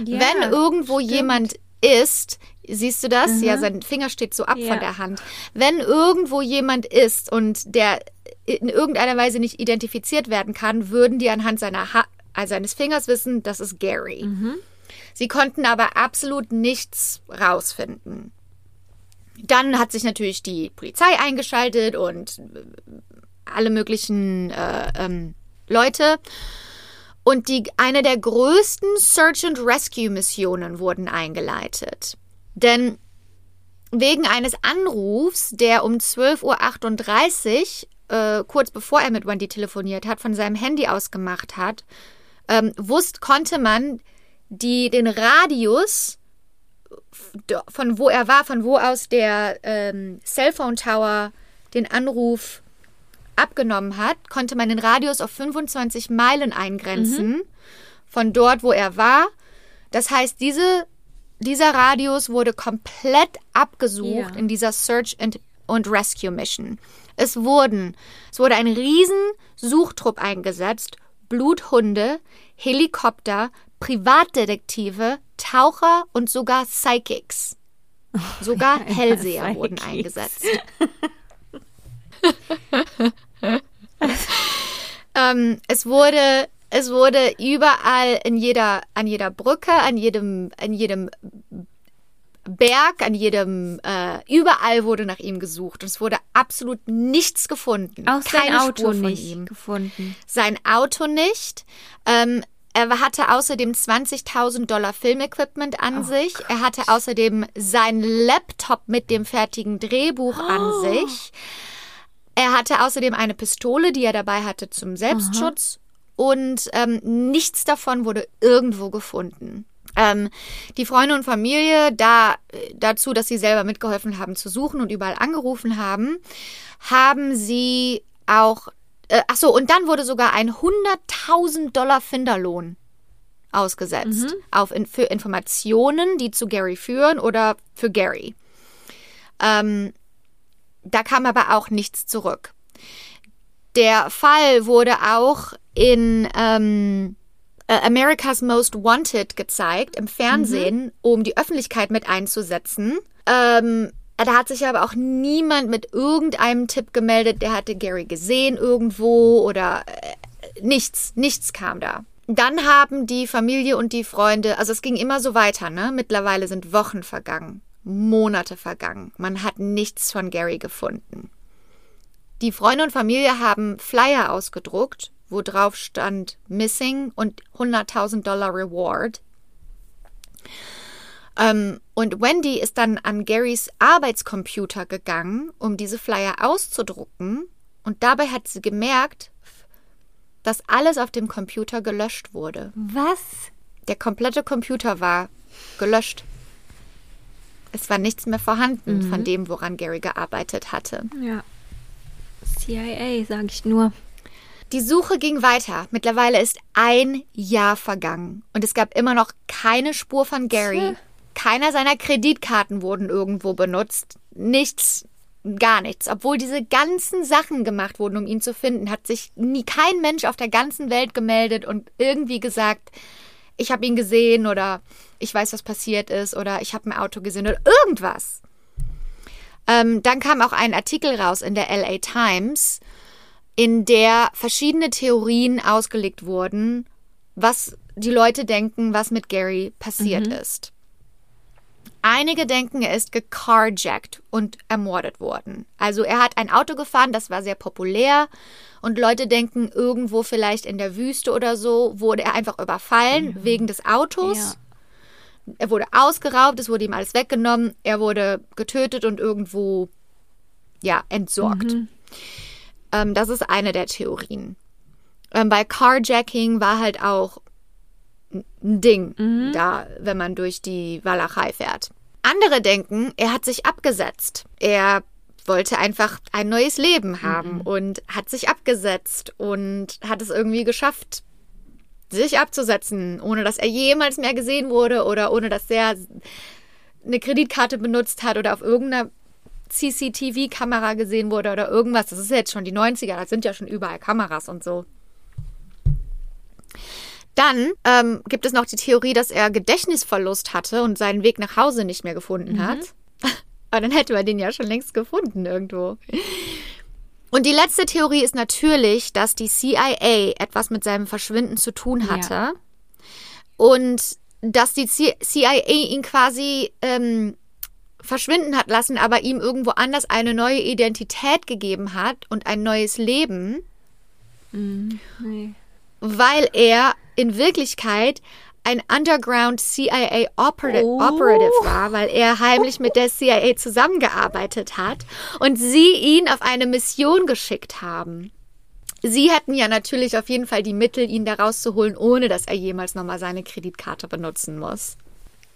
B: Ja,
A: wenn irgendwo
B: stimmt.
A: jemand ist, siehst du das? Ja, sein Finger steht so ab
B: Ja.
A: von der Hand. Wenn irgendwo jemand ist und der in irgendeiner Weise nicht identifiziert werden kann, würden die anhand seiner ha also seines Fingers wissen, das ist Gary. Sie konnten aber absolut nichts rausfinden. Dann hat sich natürlich die Polizei eingeschaltet und äh, alle möglichen äh, ähm, Leute. Und die, eine der größten Search and Rescue Missionen wurden eingeleitet. Denn wegen eines Anrufs, der um 12.38 Uhr äh, kurz bevor er mit Wendy telefoniert hat, von seinem Handy aus gemacht hat, ähm, wusst, konnte man die, den Radius von wo er war, von wo aus der ähm, Cellphone Tower den Anruf abgenommen hat, konnte man den Radius auf 25 Meilen eingrenzen mhm. von dort, wo er war. Das heißt, diese, dieser Radius wurde komplett abgesucht ja. in dieser Search and, und Rescue Mission. Es wurden, es wurde ein riesen Suchtrupp eingesetzt, Bluthunde, Helikopter, Privatdetektive, Taucher und sogar Psychics. Sogar Hellseher wurden eingesetzt. ähm, es wurde es wurde überall in jeder an jeder Brücke, an jedem an jedem Berg, an jedem, äh, überall wurde nach ihm gesucht und es wurde absolut nichts gefunden.
B: Auch Keine sein Auto Spur von nicht ihm. gefunden.
A: Sein Auto nicht. Ähm, er hatte außerdem 20.000 Dollar Filmequipment an oh sich. Gott. Er hatte außerdem sein Laptop mit dem fertigen Drehbuch oh. an sich. Er hatte außerdem eine Pistole, die er dabei hatte zum Selbstschutz. Aha. Und ähm, nichts davon wurde irgendwo gefunden. Ähm, die Freunde und Familie, da dazu, dass sie selber mitgeholfen haben zu suchen und überall angerufen haben, haben sie auch äh, ach so, und dann wurde sogar ein 100.000 Dollar Finderlohn ausgesetzt mhm. auf, in, für Informationen, die zu Gary führen oder für Gary. Ähm, da kam aber auch nichts zurück. Der Fall wurde auch in ähm, äh, America's Most Wanted gezeigt im Fernsehen, mhm. um die Öffentlichkeit mit einzusetzen. Ähm, da hat sich aber auch niemand mit irgendeinem Tipp gemeldet, der hatte Gary gesehen irgendwo oder äh, nichts, nichts kam da. Dann haben die Familie und die Freunde, also es ging immer so weiter, ne? Mittlerweile sind Wochen vergangen, Monate vergangen. Man hat nichts von Gary gefunden. Die Freunde und Familie haben Flyer ausgedruckt, wo drauf stand Missing und 100.000 Dollar Reward. Ähm, und Wendy ist dann an Garys Arbeitscomputer gegangen, um diese Flyer auszudrucken. Und dabei hat sie gemerkt, dass alles auf dem Computer gelöscht wurde.
B: Was?
A: Der komplette Computer war gelöscht. Es war nichts mehr vorhanden mhm. von dem, woran Gary gearbeitet hatte.
B: Ja. CIA, sage ich nur.
A: Die Suche ging weiter. Mittlerweile ist ein Jahr vergangen und es gab immer noch keine Spur von Gary. Keiner seiner Kreditkarten wurden irgendwo benutzt. Nichts, gar nichts. Obwohl diese ganzen Sachen gemacht wurden, um ihn zu finden, hat sich nie kein Mensch auf der ganzen Welt gemeldet und irgendwie gesagt, ich habe ihn gesehen oder ich weiß, was passiert ist oder ich habe ein Auto gesehen oder irgendwas. Ähm, dann kam auch ein Artikel raus in der LA Times, in der verschiedene Theorien ausgelegt wurden, was die Leute denken, was mit Gary passiert mhm. ist. Einige denken, er ist gecarjackt und ermordet worden. Also er hat ein Auto gefahren, das war sehr populär und Leute denken, irgendwo vielleicht in der Wüste oder so wurde er einfach überfallen mhm. wegen des Autos. Ja. Er wurde ausgeraubt, es wurde ihm alles weggenommen, er wurde getötet und irgendwo ja entsorgt. Mhm. Ähm, das ist eine der Theorien. Ähm, bei Carjacking war halt auch ein Ding mhm. da, wenn man durch die Walachei fährt. Andere denken, er hat sich abgesetzt. Er wollte einfach ein neues Leben haben mhm. und hat sich abgesetzt und hat es irgendwie geschafft, sich abzusetzen, ohne dass er jemals mehr gesehen wurde oder ohne dass er eine Kreditkarte benutzt hat oder auf irgendeiner CCTV-Kamera gesehen wurde oder irgendwas. Das ist jetzt schon die 90er, da sind ja schon überall Kameras und so. Dann ähm, gibt es noch die Theorie, dass er Gedächtnisverlust hatte und seinen Weg nach Hause nicht mehr gefunden mhm. hat. Aber dann hätte man den ja schon längst gefunden irgendwo. Und die letzte Theorie ist natürlich, dass die CIA etwas mit seinem Verschwinden zu tun hatte. Ja. Und dass die CIA ihn quasi ähm, verschwinden hat lassen, aber ihm irgendwo anders eine neue Identität gegeben hat und ein neues Leben. Mhm. Nee. Weil er in Wirklichkeit ein Underground CIA Operative,
B: Oh.
A: Operative war, weil er heimlich mit der CIA zusammengearbeitet hat und sie ihn auf eine Mission geschickt haben. Sie hätten ja natürlich auf jeden Fall die Mittel, ihn da rauszuholen, ohne dass er jemals nochmal seine Kreditkarte benutzen muss.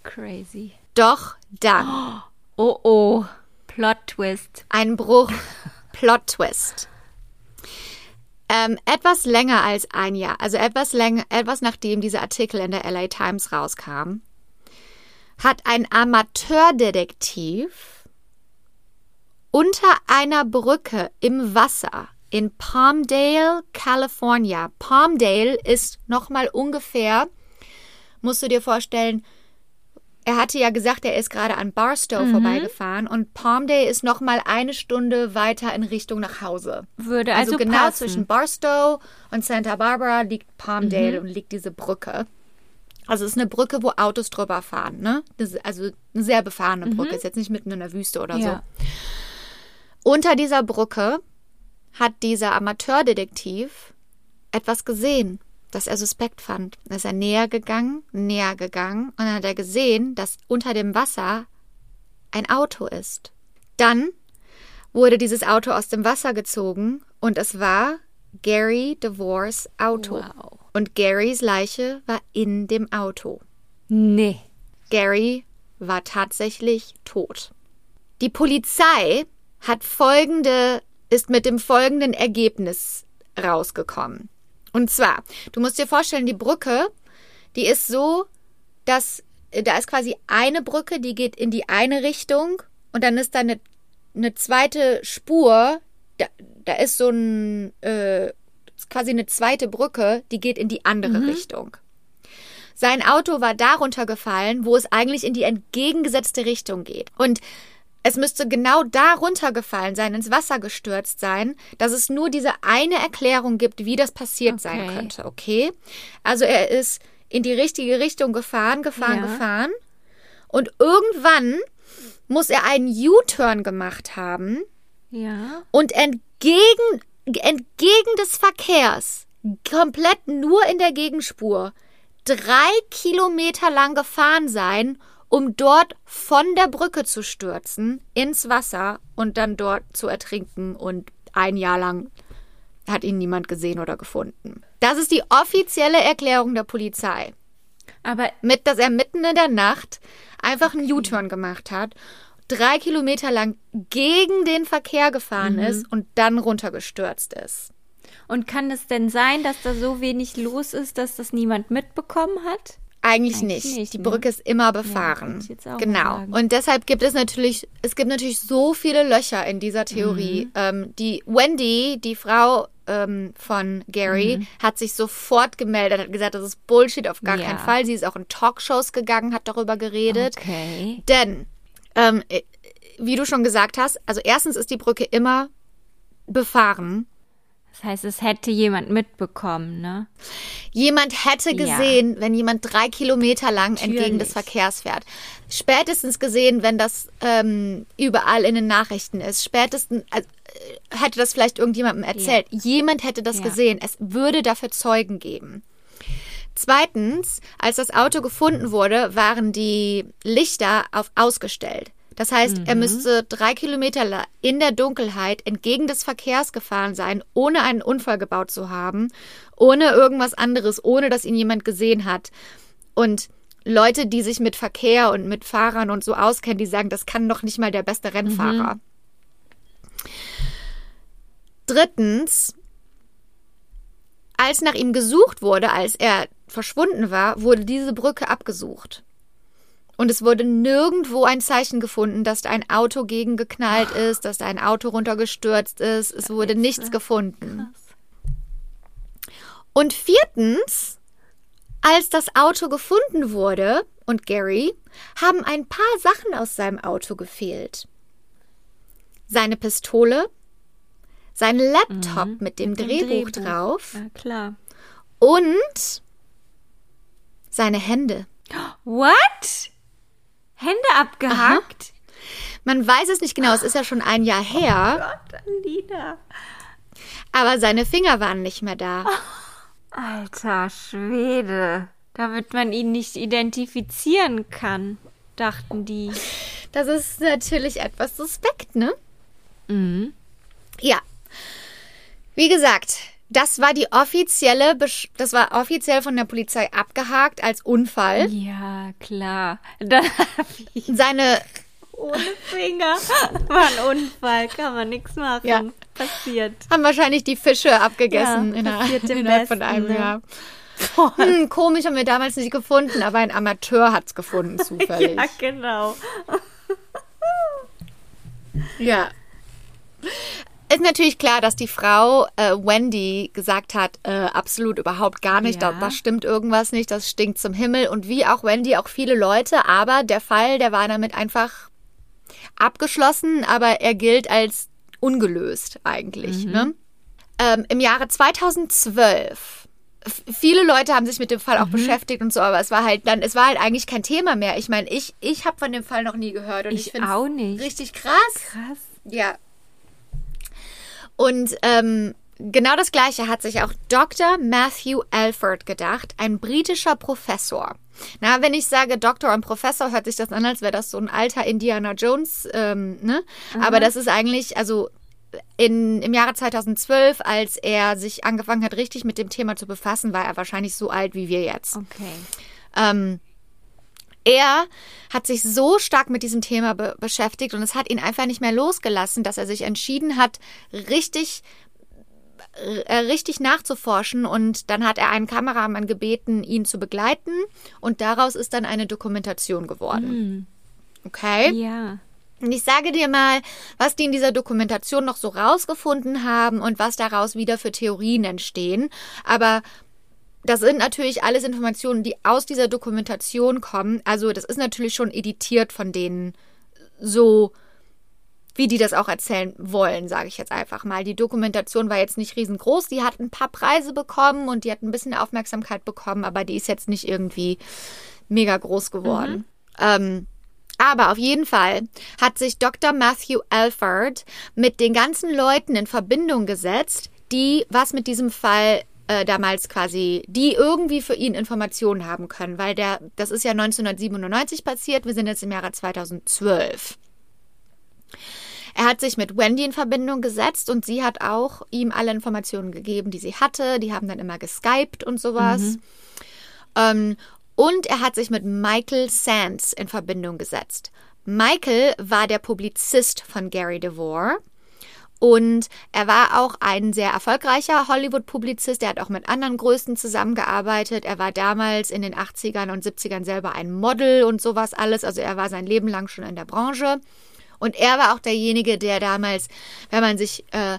B: Crazy.
A: Doch dann
B: Oh oh. Plot Twist.
A: ein Bruch, Plot-Twist. Ähm, etwas länger als ein Jahr, also etwas länger, etwas nachdem dieser Artikel in der LA Times rauskam, hat ein Amateurdetektiv unter einer Brücke im Wasser in Palmdale, California. Palmdale ist nochmal ungefähr, musst du dir vorstellen, er hatte ja gesagt, er ist gerade an Barstow vorbeigefahren und Palmdale ist nochmal eine Stunde weiter in Richtung nach Hause.
B: Würde
A: Also,
B: also,
A: genau
B: passen.
A: zwischen Barstow und Santa Barbara liegt Palmdale und liegt diese Brücke. Also es ist eine Brücke, wo Autos drüber fahren, ne? Das ist also eine sehr befahrene Brücke, ist jetzt nicht mitten in der Wüste oder
B: Ja.
A: so. Unter dieser Brücke hat dieser Amateurdetektiv etwas gesehen, das er suspekt fand. Da ist er näher gegangen, näher gegangen und dann hat er gesehen, dass unter dem Wasser ein Auto ist. Dann wurde dieses Auto aus dem Wasser gezogen und es war Gary DeVores Auto.
B: Wow.
A: Und Garys Leiche war in dem Auto.
B: Nee.
A: Gary war tatsächlich tot. Die Polizei hat folgende, ist mit dem folgenden Ergebnis rausgekommen. Und zwar, du musst dir vorstellen, die Brücke, die ist so, dass da ist quasi eine Brücke, die geht in die eine Richtung und dann ist da eine, eine zweite Spur, da, da ist so ein, äh, quasi eine zweite Brücke, die geht in die andere Richtung. Sein Auto war darunter gefallen, wo es eigentlich in die entgegengesetzte Richtung geht. Und es müsste genau da runtergefallen sein, ins Wasser gestürzt sein, dass es nur diese eine Erklärung gibt, wie das passiert sein
B: Okay.
A: könnte, okay? Also er ist in die richtige Richtung gefahren, gefahren,
B: Ja.
A: gefahren. Und irgendwann muss er einen U-Turn gemacht haben
B: Ja.
A: und entgegen, entgegen des Verkehrs, komplett nur in der Gegenspur, drei Kilometer lang gefahren sein, um dort von der Brücke zu stürzen, ins Wasser und dann dort zu ertrinken und ein Jahr lang hat ihn niemand gesehen oder gefunden. Das ist die offizielle Erklärung der Polizei.
B: Aber
A: Mit, dass er mitten in der Nacht einfach einen U-Turn gemacht hat, drei Kilometer lang gegen den Verkehr gefahren ist und dann runtergestürzt ist.
B: und kann es denn sein, dass da so wenig los ist, dass das niemand mitbekommen hat?
A: Eigentlich,
B: Eigentlich
A: nicht.
B: nicht,
A: Die
B: ne?
A: Brücke ist immer befahren.
B: mal
A: genau. Und deshalb gibt es natürlich, es gibt natürlich so viele Löcher in dieser Theorie.
B: Mhm.
A: Ähm, die Wendy, die Frau ähm, von Gary,
B: Mhm.
A: hat sich sofort gemeldet, hat gesagt, das ist Bullshit auf gar
B: Ja.
A: keinen Fall. Sie ist auch in Talkshows gegangen, hat darüber geredet.
B: Okay.
A: Denn, ähm, äh, wie du schon gesagt hast, also erstens ist die Brücke immer befahren.
B: Das heißt, es hätte jemand mitbekommen, ne?
A: Jemand hätte
B: Ja.
A: gesehen, wenn jemand drei Kilometer lang entgegen des
B: Natürlich.
A: Verkehrs fährt. Spätestens gesehen, wenn das ähm, überall in den Nachrichten ist. Spätestens äh, hätte das vielleicht irgendjemandem erzählt. Jemand hätte das
B: Ja.
A: gesehen. Es würde dafür Zeugen geben. Zweitens, als das Auto gefunden wurde, waren die Lichter auf ausgestellt. Das heißt, er müsste drei Kilometer in der Dunkelheit entgegen des Verkehrs gefahren sein, ohne einen Unfall gebaut zu haben, ohne irgendwas anderes, ohne dass ihn jemand gesehen hat. Und Leute, die sich mit Verkehr und mit Fahrern und so auskennen, die sagen, das kann doch nicht mal der beste Rennfahrer. Drittens, als nach ihm gesucht wurde, als er verschwunden war, wurde diese Brücke abgesucht. Und es wurde nirgendwo ein Zeichen gefunden, dass da ein Auto gegengeknallt ist, dass da ein Auto runtergestürzt ist. Es wurde nichts gefunden. Und viertens, als das Auto gefunden wurde und Gary, haben ein paar Sachen aus seinem Auto gefehlt. Seine Pistole, sein Laptop mit dem
B: Mhm. Mit dem
A: Drehbuch,
B: Drehbuch.
A: drauf
B: Ja, klar.
A: und seine Hände.
B: What? Hände abgehackt?
A: Man weiß es nicht genau, es ist ja schon ein Jahr her,
B: Gott, Alina.
A: aber seine Finger waren nicht mehr da.
B: Alter Schwede. damit man ihn nicht identifizieren kann, dachten die.
A: Das ist natürlich etwas suspekt, ne?
B: Mhm.
A: Ja. Wie gesagt, das war die offizielle, Besch- das war offiziell von der Polizei abgehakt als Unfall.
B: Ja, klar.
A: Seine,
B: ohne Finger war ein Unfall, kann man nichts machen.
A: Ja.
B: Passiert.
A: haben wahrscheinlich die Fische abgegessen
B: Ja, dem
A: innerhalb von einem
B: ne?
A: Jahr. Hm, komisch haben wir damals nicht gefunden, aber ein Amateur hat es gefunden, zufällig.
B: Ja, genau.
A: Ja. Ist natürlich klar, dass die Frau äh, Wendy gesagt hat, äh, absolut überhaupt gar nicht,
B: Ja.
A: da, da stimmt irgendwas nicht, das stinkt zum Himmel. Und wie auch Wendy, auch viele Leute, aber der Fall, der war damit einfach abgeschlossen, aber er gilt als ungelöst eigentlich. Ne? Ähm, Im Jahre 2012 f- Viele Leute haben sich mit dem Fall auch beschäftigt und so, aber es war halt dann, es war halt eigentlich kein Thema mehr. Ich meine, ich, ich habe von dem Fall noch nie gehört und ich,
B: Ich
A: finde
B: auch nicht.
A: richtig krass.
B: Krass.
A: Ja. Und ähm, genau das Gleiche hat sich auch Dr. Matthew Alford gedacht, ein britischer Professor. Na, wenn ich sage Doktor und Professor, hört sich das an, als wäre das so ein alter Indiana Jones, ähm, ne? Aber das ist eigentlich, also in, im Jahre 2012, als er sich angefangen hat, richtig mit dem Thema zu befassen, war er wahrscheinlich so alt wie wir jetzt.
B: Okay.
A: Ähm, er hat sich so stark mit diesem Thema be beschäftigt und es hat ihn einfach nicht mehr losgelassen, dass er sich entschieden hat, richtig äh, richtig nachzuforschen und dann hat er einen Kameramann gebeten, ihn zu begleiten und daraus ist dann eine Dokumentation geworden. Okay?
B: Ja.
A: Und ich sage dir mal, was die in dieser Dokumentation noch so rausgefunden haben und was daraus wieder für Theorien entstehen. Aber das sind natürlich alles Informationen, die aus dieser Dokumentation kommen. Also das ist natürlich schon editiert von denen so, wie die das auch erzählen wollen, sage ich jetzt einfach mal. Die Dokumentation war jetzt nicht riesengroß. Die hat ein paar Preise bekommen und die hat ein bisschen Aufmerksamkeit bekommen, aber die ist jetzt nicht irgendwie mega groß geworden. Ähm, aber auf jeden Fall hat sich Dr. Matthew Alford mit den ganzen Leuten in Verbindung gesetzt, die was mit diesem Fall äh, damals quasi, die irgendwie für ihn Informationen haben können, weil der, das ist ja 1997 passiert, wir sind jetzt im Jahre 2012. Er hat sich mit Wendy in Verbindung gesetzt und sie hat auch ihm alle Informationen gegeben, die sie hatte. Die haben dann immer geskypt und sowas. Ähm, und er hat sich mit Michael Sands in Verbindung gesetzt. Michael war der Publizist von Gary DeVore. Und er war auch ein sehr erfolgreicher Hollywood-Publizist. Er hat auch mit anderen Größen zusammengearbeitet. Er war damals in den 80ern und 70ern selber ein Model und sowas alles. Also er war sein Leben lang schon in der Branche. Und er war auch derjenige, der damals, wenn man sich äh,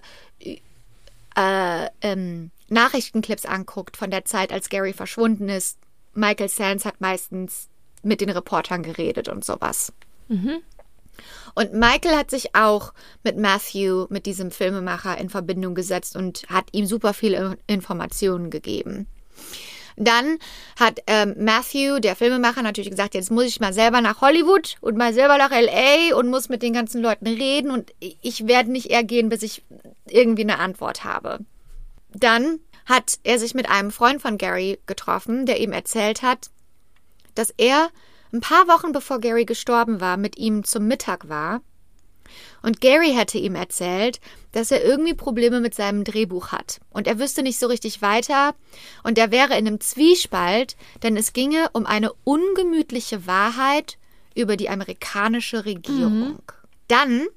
A: äh, ähm, Nachrichtenclips anguckt von der Zeit, als Gary verschwunden ist, Michael Sands hat meistens mit den Reportern geredet und sowas. Und Michael hat sich auch mit Matthew, mit diesem Filmemacher, in Verbindung gesetzt und hat ihm super viele Informationen gegeben. Dann hat ähm, Matthew, der Filmemacher, natürlich gesagt, jetzt muss ich mal selber nach Hollywood und mal selber nach LA und muss mit den ganzen Leuten reden und ich werde nicht eher gehen, bis ich irgendwie eine Antwort habe. Dann hat er sich mit einem Freund von Gary getroffen, der ihm erzählt hat, dass er ein paar Wochen bevor Gary gestorben war, mit ihm zum Mittag war. Und Gary hätte ihm erzählt, dass er irgendwie Probleme mit seinem Drehbuch hat. Und er wüsste nicht so richtig weiter. Und er wäre in einem Zwiespalt, denn es ginge um eine ungemütliche Wahrheit über die amerikanische Regierung. Dann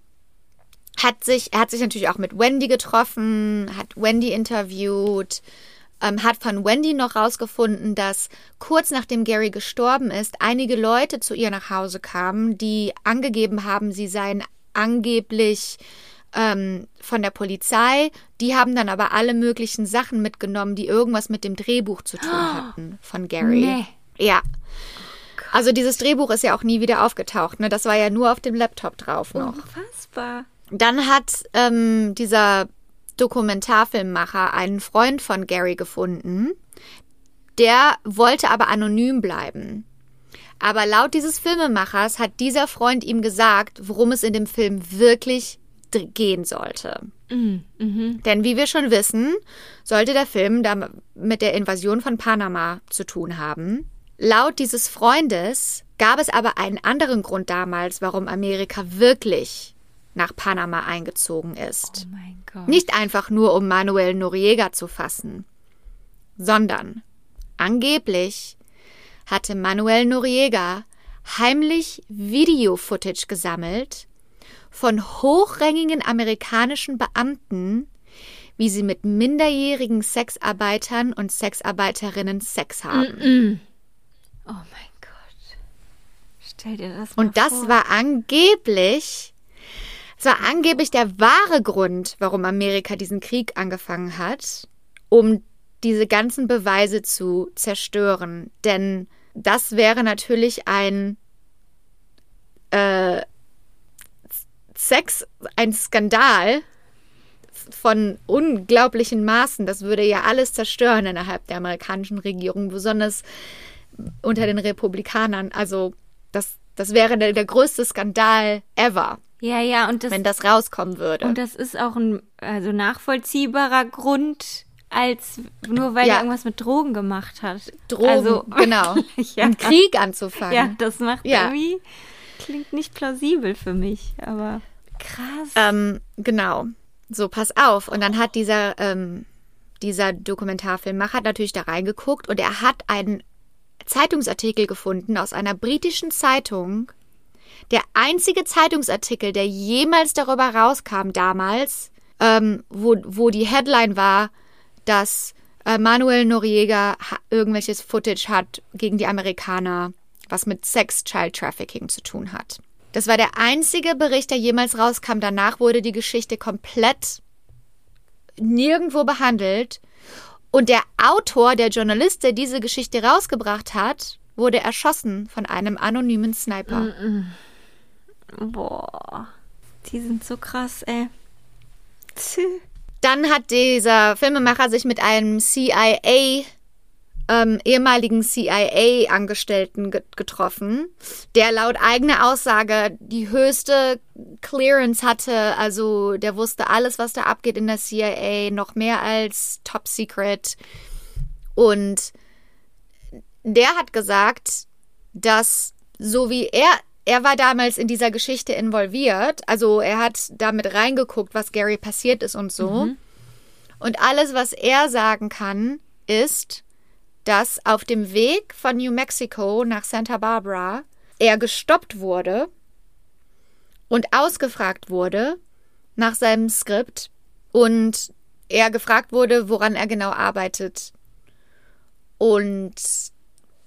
A: hat sich, er hat sich natürlich auch mit Wendy getroffen, hat Wendy interviewt, ähm, hat von Wendy noch rausgefunden, dass kurz nachdem Gary gestorben ist, einige Leute zu ihr nach Hause kamen, die angegeben haben, sie seien angeblich ähm, von der Polizei. Die haben dann aber alle möglichen Sachen mitgenommen, die irgendwas mit dem Drehbuch zu tun hatten von Gary.
B: Nee.
A: Ja. Also dieses Drehbuch ist ja auch nie wieder aufgetaucht. Ne? Das war ja nur auf dem Laptop drauf noch.
B: Unfassbar.
A: Dann hat ähm, dieser Dokumentarfilmmacher einen Freund von Gary gefunden. Der wollte aber anonym bleiben. Aber laut dieses Filmemachers hat dieser Freund ihm gesagt, worum es in dem Film wirklich gehen sollte. Denn wie wir schon wissen, sollte der Film da mit der Invasion von Panama zu tun haben. Laut dieses Freundes gab es aber einen anderen Grund damals, warum Amerika wirklich nach Panama eingezogen ist.
B: Oh mein.
A: Nicht einfach nur, um Manuel Noriega zu fassen, sondern angeblich hatte Manuel Noriega heimlich Video-Footage gesammelt von hochrangigen amerikanischen Beamten, wie sie mit minderjährigen Sexarbeitern und Sexarbeiterinnen Sex haben.
B: Oh mein Gott. Stell dir das mal
A: Und das
B: vor.
A: war angeblich, es war angeblich der wahre Grund, warum Amerika diesen Krieg angefangen hat, um diese ganzen Beweise zu zerstören. Denn das wäre natürlich ein äh, Sex, ein Skandal von unglaublichen Maßen. Das würde ja alles zerstören innerhalb der amerikanischen Regierung, besonders unter den Republikanern. Also das, das wäre der, der größte Skandal ever,
B: Ja, ja, und das,
A: wenn das rauskommen würde.
B: und das ist auch ein also nachvollziehbarer Grund, als nur weil
A: Ja.
B: er irgendwas mit Drogen gemacht hat.
A: Drogen,
B: also,
A: genau.
B: ja.
A: Einen Krieg anzufangen.
B: Ja, das macht
A: Ja.
B: irgendwie, klingt nicht plausibel für mich, aber krass.
A: Ähm, genau. So, pass auf. Und dann hat dieser, ähm, dieser Dokumentarfilmmacher natürlich da reingeguckt und er hat einen Zeitungsartikel gefunden aus einer britischen Zeitung. Der einzige Zeitungsartikel, der jemals darüber rauskam damals, ähm, wo, wo die Headline war, dass äh, Manuel Noriega irgendwelches Footage hat gegen die Amerikaner, was mit Sex Child Trafficking zu tun hat. Das war der einzige Bericht, der jemals rauskam. Danach wurde die Geschichte komplett nirgendwo behandelt. Und der Autor, der Journalist, der diese Geschichte rausgebracht hat, wurde erschossen von einem anonymen Sniper.
B: Boah, die sind so krass, ey.
A: Dann hat dieser Filmemacher sich mit einem CIA, ähm, ehemaligen CIA-Angestellten ge getroffen, der laut eigener Aussage die höchste Clearance hatte. Also der wusste alles, was da abgeht in der CIA, noch mehr als Top Secret. Und der hat gesagt, dass so wie er, er war damals in dieser Geschichte involviert, also er hat damit reingeguckt, was Gary passiert ist und so. Und alles, was er sagen kann, ist, dass auf dem Weg von New Mexico nach Santa Barbara er gestoppt wurde und ausgefragt wurde nach seinem Skript und er gefragt wurde, woran er genau arbeitet. Und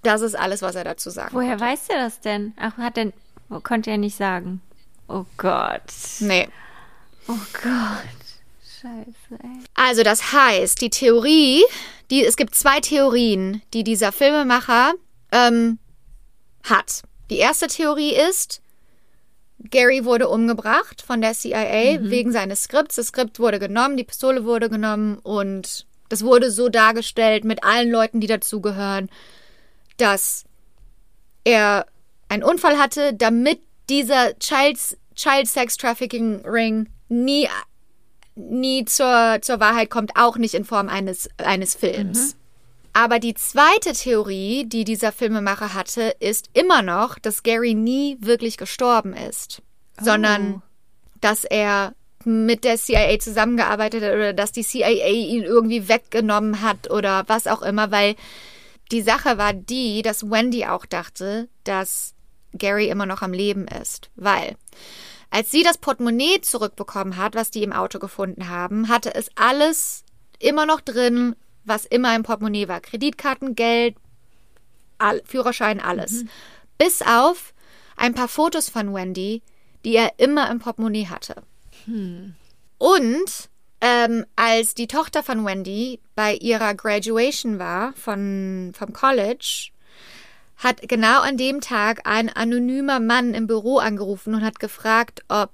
A: das ist alles, was er dazu sagt.
B: Woher weiß er das denn? Ach, hat denn, konnte er nicht sagen. Oh Gott.
A: Nee.
B: Oh Gott. Scheiße, ey.
A: Also das heißt, die Theorie, die, es gibt zwei Theorien, die dieser Filmemacher ähm, hat. Die erste Theorie ist, Gary wurde umgebracht von der CIA wegen seines Skripts. Das Skript wurde genommen, die Pistole wurde genommen und das wurde so dargestellt mit allen Leuten, die dazugehören, dass er einen Unfall hatte, damit dieser Child, Child Sex Trafficking Ring nie nie zur, zur Wahrheit kommt, auch nicht in Form eines, eines Films. Aber die zweite Theorie, die dieser Filmemacher hatte, ist immer noch, dass Gary nie wirklich gestorben ist, sondern dass er mit der CIA zusammengearbeitet hat oder dass die CIA ihn irgendwie weggenommen hat oder was auch immer, weil die Sache war die, dass Wendy auch dachte, dass Gary immer noch am Leben ist, weil als sie das Portemonnaie zurückbekommen hat, was die im Auto gefunden haben, hatte es alles immer noch drin, was immer im Portemonnaie war. Kreditkarten, Geld, all, Führerschein, alles. Bis auf ein paar Fotos von Wendy, die er immer im Portemonnaie hatte. Und ähm, als die Tochter von Wendy bei ihrer Graduation war von, vom College, hat genau an dem Tag ein anonymer Mann im Büro angerufen und hat gefragt, ob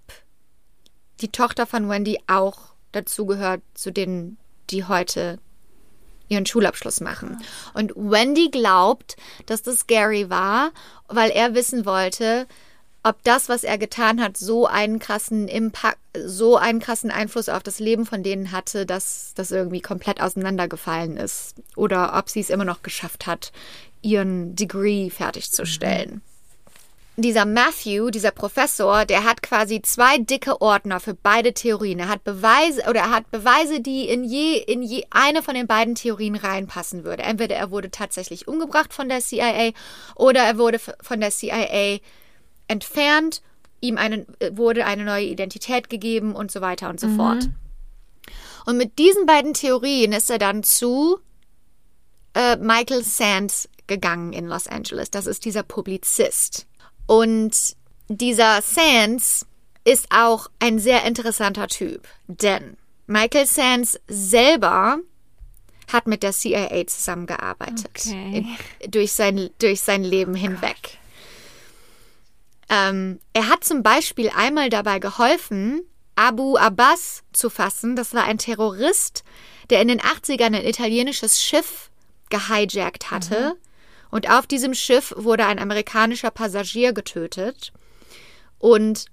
A: die Tochter von Wendy auch dazugehört zu denen, die heute ihren Schulabschluss machen. Und Wendy glaubt, dass das Gary war, weil er wissen wollte, ob das, was er getan hat, so einen krassen Impact, so einen krassen Einfluss auf das Leben von denen hatte, dass das irgendwie komplett auseinandergefallen ist. Oder ob sie es immer noch geschafft hat, ihren Degree fertigzustellen. Mhm dieser Matthew, dieser Professor, der hat quasi zwei dicke Ordner für beide Theorien. Er hat Beweise oder er hat Beweise, die in je in je eine von den beiden Theorien reinpassen würde. Entweder er wurde tatsächlich umgebracht von der CIA oder er wurde von der CIA entfernt, ihm eine, wurde eine neue Identität gegeben und so weiter und so mhm. fort. Und mit diesen beiden Theorien ist er dann zu äh, Michael Sands gegangen in Los Angeles. Das ist dieser Publizist. Und dieser Sands ist auch ein sehr interessanter Typ, denn Michael Sands selber hat mit der CIA zusammengearbeitet okay. in, durch, sein, durch sein Leben oh hinweg. Ähm, er hat zum Beispiel einmal dabei geholfen, Abu Abbas zu fassen. Das war ein Terrorist, der in den 80ern ein italienisches Schiff gehijackt hatte. Mhm. Und auf diesem Schiff wurde ein amerikanischer Passagier getötet. Und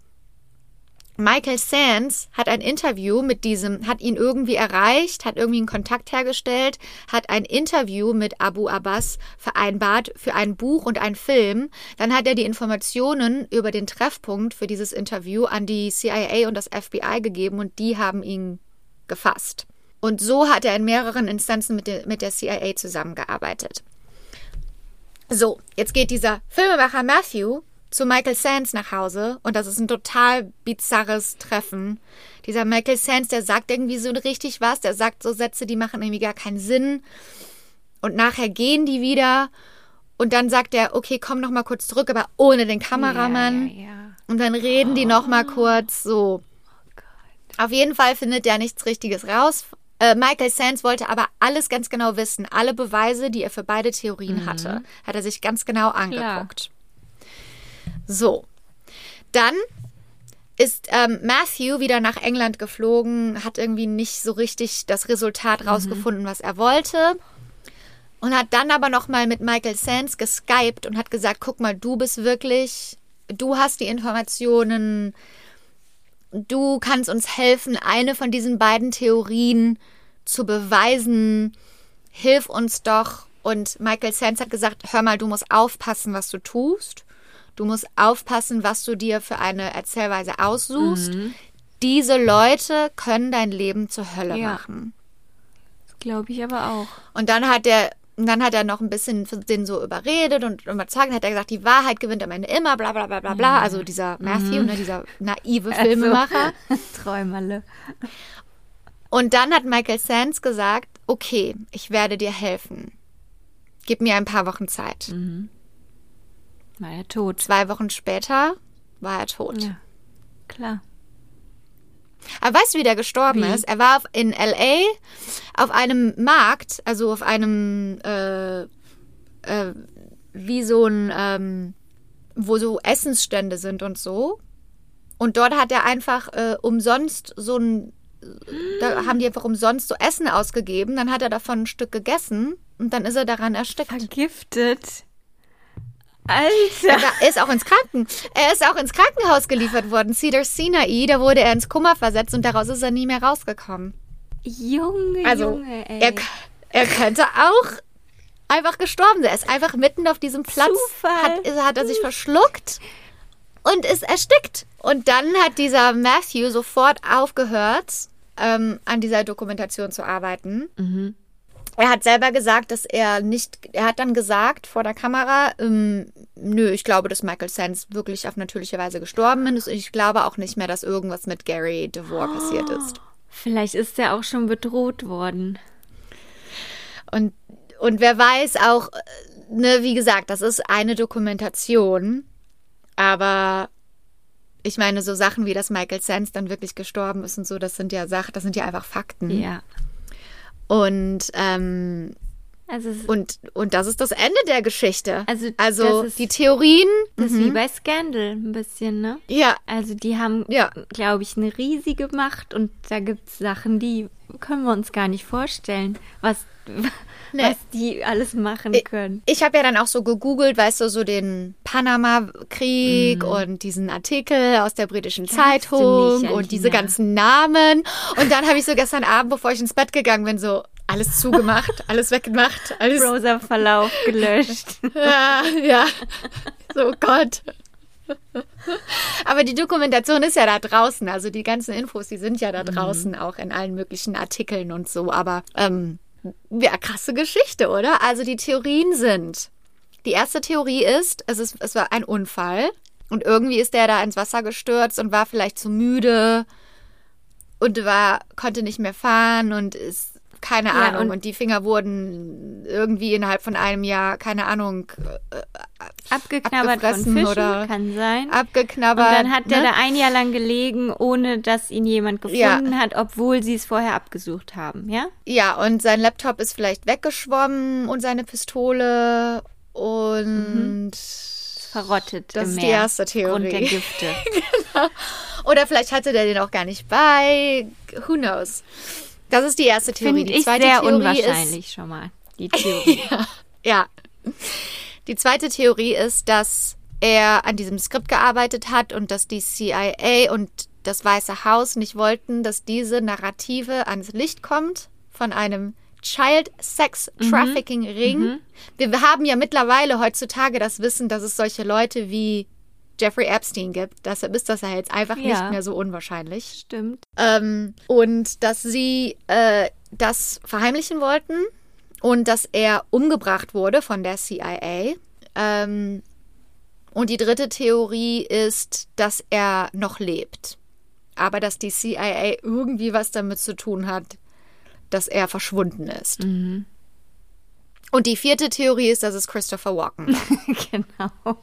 A: Michael Sands hat ein Interview mit diesem, hat ihn irgendwie erreicht, hat irgendwie einen Kontakt hergestellt, hat ein Interview mit Abu Abbas vereinbart für ein Buch und einen Film. Dann hat er die Informationen über den Treffpunkt für dieses Interview an die CIA und das FBI gegeben und die haben ihn gefasst. Und so hat er in mehreren Instanzen mit der, mit der CIA zusammengearbeitet. So, jetzt geht dieser Filmemacher Matthew zu Michael Sands nach Hause und das ist ein total bizarres Treffen. Dieser Michael Sands, der sagt irgendwie so richtig was, der sagt so Sätze, die machen irgendwie gar keinen Sinn. Und nachher gehen die wieder und dann sagt er, okay, komm noch mal kurz zurück, aber ohne den Kameramann. Ja, ja, ja. Und dann reden oh. die noch mal kurz so. Oh Auf jeden Fall findet er nichts Richtiges raus äh, Michael Sands wollte aber alles ganz genau wissen. Alle Beweise, die er für beide Theorien mhm. hatte, hat er sich ganz genau angeguckt. So. Dann ist ähm, Matthew wieder nach England geflogen, hat irgendwie nicht so richtig das Resultat mhm. rausgefunden, was er wollte. Und hat dann aber nochmal mit Michael Sands geskypt und hat gesagt, guck mal, du bist wirklich, du hast die Informationen, du kannst uns helfen, eine von diesen beiden Theorien zu beweisen, hilf uns doch. Und Michael Sands hat gesagt, hör mal, du musst aufpassen, was du tust. Du musst aufpassen, was du dir für eine Erzählweise aussuchst. Mhm. Diese Leute können dein Leben zur Hölle ja. machen.
B: Das glaube ich aber auch.
A: Und dann hat er und dann hat er noch ein bisschen den so überredet und überzeugt, hat er gesagt, die Wahrheit gewinnt am Ende immer, bla bla bla bla bla. Also dieser Matthew, mhm. ne, dieser naive also, Filmemacher.
B: Also, Träumerle.
A: Und dann hat Michael Sands gesagt, okay, ich werde dir helfen. Gib mir ein paar Wochen Zeit. Mhm.
B: War er tot.
A: Zwei Wochen später war er tot.
B: Ja, klar.
A: Aber weißt du, wie der gestorben wie? ist? Er war in L.A. auf einem Markt, also auf einem, äh, äh, wie so ein, ähm, wo so Essensstände sind und so. Und dort hat er einfach äh, umsonst so ein, da haben die einfach umsonst so Essen ausgegeben. Dann hat er davon ein Stück gegessen und dann ist er daran erstickt.
B: Vergiftet. Alter.
A: Er ist auch ins Kranken. Er ist auch ins Krankenhaus geliefert worden. Cedar Sinai, da wurde er ins Koma versetzt und daraus ist er nie mehr rausgekommen.
B: Junge,
A: also,
B: Junge, ey.
A: Er, er könnte auch einfach gestorben sein. Er ist einfach mitten auf diesem Platz. Hat, hat er sich verschluckt und ist erstickt. Und dann hat dieser Matthew sofort aufgehört, ähm, an dieser Dokumentation zu arbeiten. Mhm. Er hat selber gesagt, dass er nicht, er hat dann gesagt vor der Kamera, ähm, nö, ich glaube, dass Michael Sands wirklich auf natürliche Weise gestorben ist. Ich glaube auch nicht mehr, dass irgendwas mit Gary DeVore oh, passiert ist.
B: Vielleicht ist er auch schon bedroht worden.
A: Und, und wer weiß auch, ne, wie gesagt, das ist eine Dokumentation, aber ich meine, so Sachen wie, dass Michael Sands dann wirklich gestorben ist und so, das sind ja Sachen, das sind ja einfach Fakten.
B: Ja.
A: Und ähm,
B: Also,
A: Und, und das ist das Ende der Geschichte.
B: Also,
A: also
B: ist-
A: die Theorien.
B: das ist wie bei Scandal ein bisschen, ne?
A: Ja,
B: Also die haben,
A: Ja.
B: glaube ich, eine riesige Macht und da gibt es Sachen, die können wir uns gar nicht vorstellen, was,
A: Nee.
B: was die alles machen können.
A: Ich habe ja dann auch so gegoogelt, weißt du, so den Panama-Krieg
B: Mhm.
A: und diesen Artikel aus der britischen
B: du
A: Zeitung
B: nicht,
A: und diese ganzen Namen. Und dann habe ich so gestern Abend, bevor ich ins Bett gegangen bin, so alles zugemacht, alles weggemacht, alles.
B: Browserverlauf gelöscht.
A: Ja, ja. So Gott. Aber die Dokumentation ist ja da draußen, also die ganzen Infos, die sind ja da draußen auch in allen möglichen Artikeln und so. Aber ähm, ja, krasse Geschichte, oder? Also die Theorien sind: Die erste Theorie ist, es ist, es war ein Unfall und irgendwie ist der da ins Wasser gestürzt und war vielleicht zu müde und war konnte nicht mehr fahren und ist keine
B: Ja,
A: Ahnung
B: und-
A: und, die Finger wurden irgendwie innerhalb von einem Jahr keine Ahnung
B: Abgeknabbert von Fischen,
A: oder
B: kann sein. Und
A: abgeknabbert.
B: dann hat der
A: ne?
B: da ein Jahr lang gelegen, ohne dass ihn jemand
A: Ja.
B: gefunden hat, obwohl sie es vorher abgesucht haben, ja?
A: Ja, und sein Laptop ist vielleicht weggeschwommen und seine Pistole und
B: Verrottet
A: Das
B: im
A: ist
B: Meer.
A: die erste
B: Aufgrund der
A: Theorie.
B: Gifte.
A: oder vielleicht hatte der den auch gar nicht bei. Who knows? Das ist die erste Theorie.
B: Finde
A: die
B: ich
A: zweite
B: sehr
A: Theorie
B: unwahrscheinlich schon mal, die Theorie.
A: Ist, ja. Die zweite Theorie ist, dass er an diesem Skript gearbeitet hat und dass die CIA und das Weiße Haus nicht wollten, dass diese Narrative ans Licht kommt von einem Child Sex Trafficking Ring. Wir haben ja mittlerweile heutzutage das Wissen, dass es solche Leute wie Jeffrey Epstein gibt. Deshalb ist das ja jetzt einfach
B: Ja.
A: nicht mehr so unwahrscheinlich.
B: Stimmt.
A: Ähm, und dass sie äh, das verheimlichen wollten und dass er umgebracht wurde von der CIA. Ähm, und die dritte Theorie ist, dass er noch lebt. Aber dass die CIA irgendwie was damit zu tun hat, dass er verschwunden ist. Und die vierte Theorie ist, dass es Christopher Walken war.
B: genau.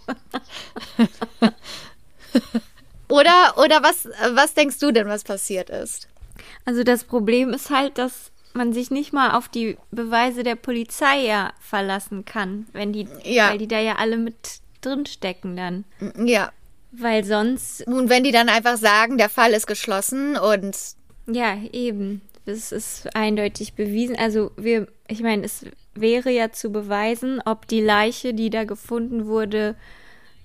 A: Oder, oder was, was denkst du denn, was passiert ist?
B: Also das Problem ist halt, dass man sich nicht mal auf die Beweise der Polizei ja verlassen kann, wenn die,
A: Ja.
B: weil die da ja alle mit drin stecken dann.
A: Ja.
B: Weil sonst,
A: Und wenn die dann einfach sagen, der Fall ist geschlossen und
B: ja, eben, das ist eindeutig bewiesen. Also wir, ich meine, es wäre ja zu beweisen, ob die Leiche, die da gefunden wurde,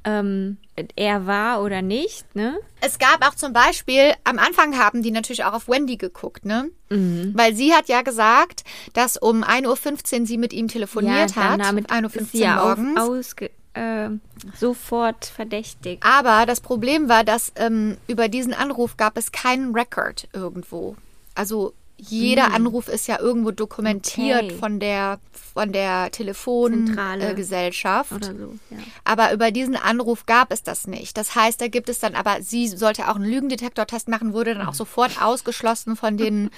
B: ähm, er war oder nicht, ne?
A: Es gab auch zum Beispiel, am Anfang haben die natürlich auch auf Wendy geguckt, ne?
B: Mhm.
A: Weil sie hat ja gesagt, dass um 1.15 Uhr sie mit ihm telefoniert hat.
B: dann damit
A: 1.15
B: ist sie ja
A: Uhr
B: auf,
A: morgens.
B: ausge, äh, sofort verdächtig.
A: Aber das Problem war, dass ähm, über diesen Anruf gab es keinen Record irgendwo. Also jeder Anruf ist ja irgendwo dokumentiert.
B: Okay.
A: von der von der. Telefongesellschaft.
B: Oder so, ja.
A: Aber über diesen Anruf gab es das nicht. Das heißt, da gibt es dann aber, sie sollte auch einen Lügendetektortest machen, wurde dann auch sofort ausgeschlossen von den,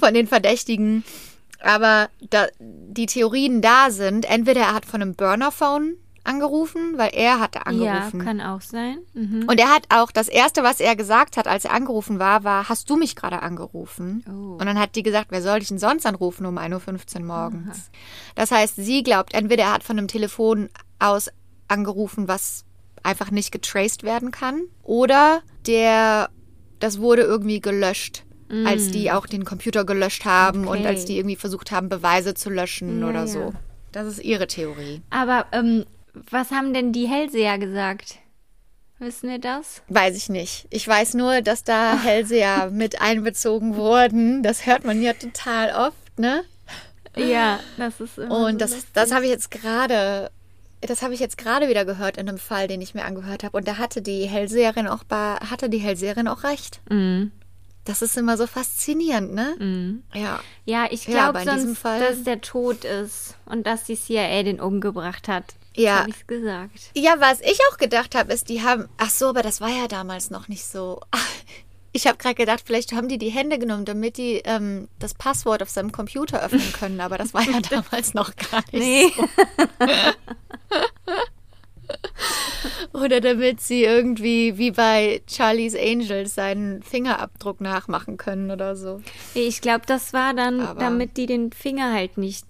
A: von den Verdächtigen. Aber da, die Theorien da sind, entweder er hat von einem Burnerphone angerufen, weil er hatte
B: Ja,
A: angerufen.
B: kann auch sein. Mhm.
A: und er hat auch, das erste, was er gesagt hat, als er angerufen war, war, hast du mich gerade angerufen?
B: Oh.
A: Und dann hat die gesagt, wer soll dich denn sonst anrufen um 1.15 Uhr morgens? Das heißt, sie glaubt, entweder er hat von einem Telefon aus angerufen, was einfach nicht getraced werden kann, oder der, das wurde irgendwie gelöscht, als die auch den Computer gelöscht haben und
B: Mm. Okay.
A: als die irgendwie versucht haben, Beweise zu löschen
B: Ja,
A: oder
B: ja.
A: so. Das ist ihre Theorie.
B: Aber ähm, was haben denn die Hellseher gesagt? Wissen wir das?
A: Weiß ich nicht. Ich weiß nur, dass da Hellseher mit einbezogen wurden. Das hört man ja total oft, ne?
B: Ja, das ist immer
A: Und
B: so
A: das,
B: lustig.
A: das habe ich jetzt gerade, das habe ich jetzt gerade wieder gehört in einem Fall, den ich mir angehört habe. Und da hatte die Hellseherin auch hatte die Hellseherin auch recht.
B: Mhm.
A: Das ist immer so faszinierend, ne?
B: Mhm.
A: Ja.
B: Ja, ich
A: Ja,
B: glaube
A: diesem
B: sonst,
A: Fall-
B: dass der tot ist und dass die CIA den umgebracht hat.
A: Ja.
B: Habe ich gesagt.
A: Ja, was ich auch gedacht habe, ist, die haben, ach so, aber das war ja damals noch nicht so. Ich habe gerade gedacht, vielleicht haben die die Hände genommen, damit die ähm, das Passwort auf seinem Computer öffnen können, aber das war ja damals noch gar nicht
B: Nee.
A: Oder damit sie irgendwie wie bei Charlie's Angels seinen Fingerabdruck nachmachen können oder so.
B: Ich glaube, das war dann,
A: Aber-
B: damit die den Finger halt nicht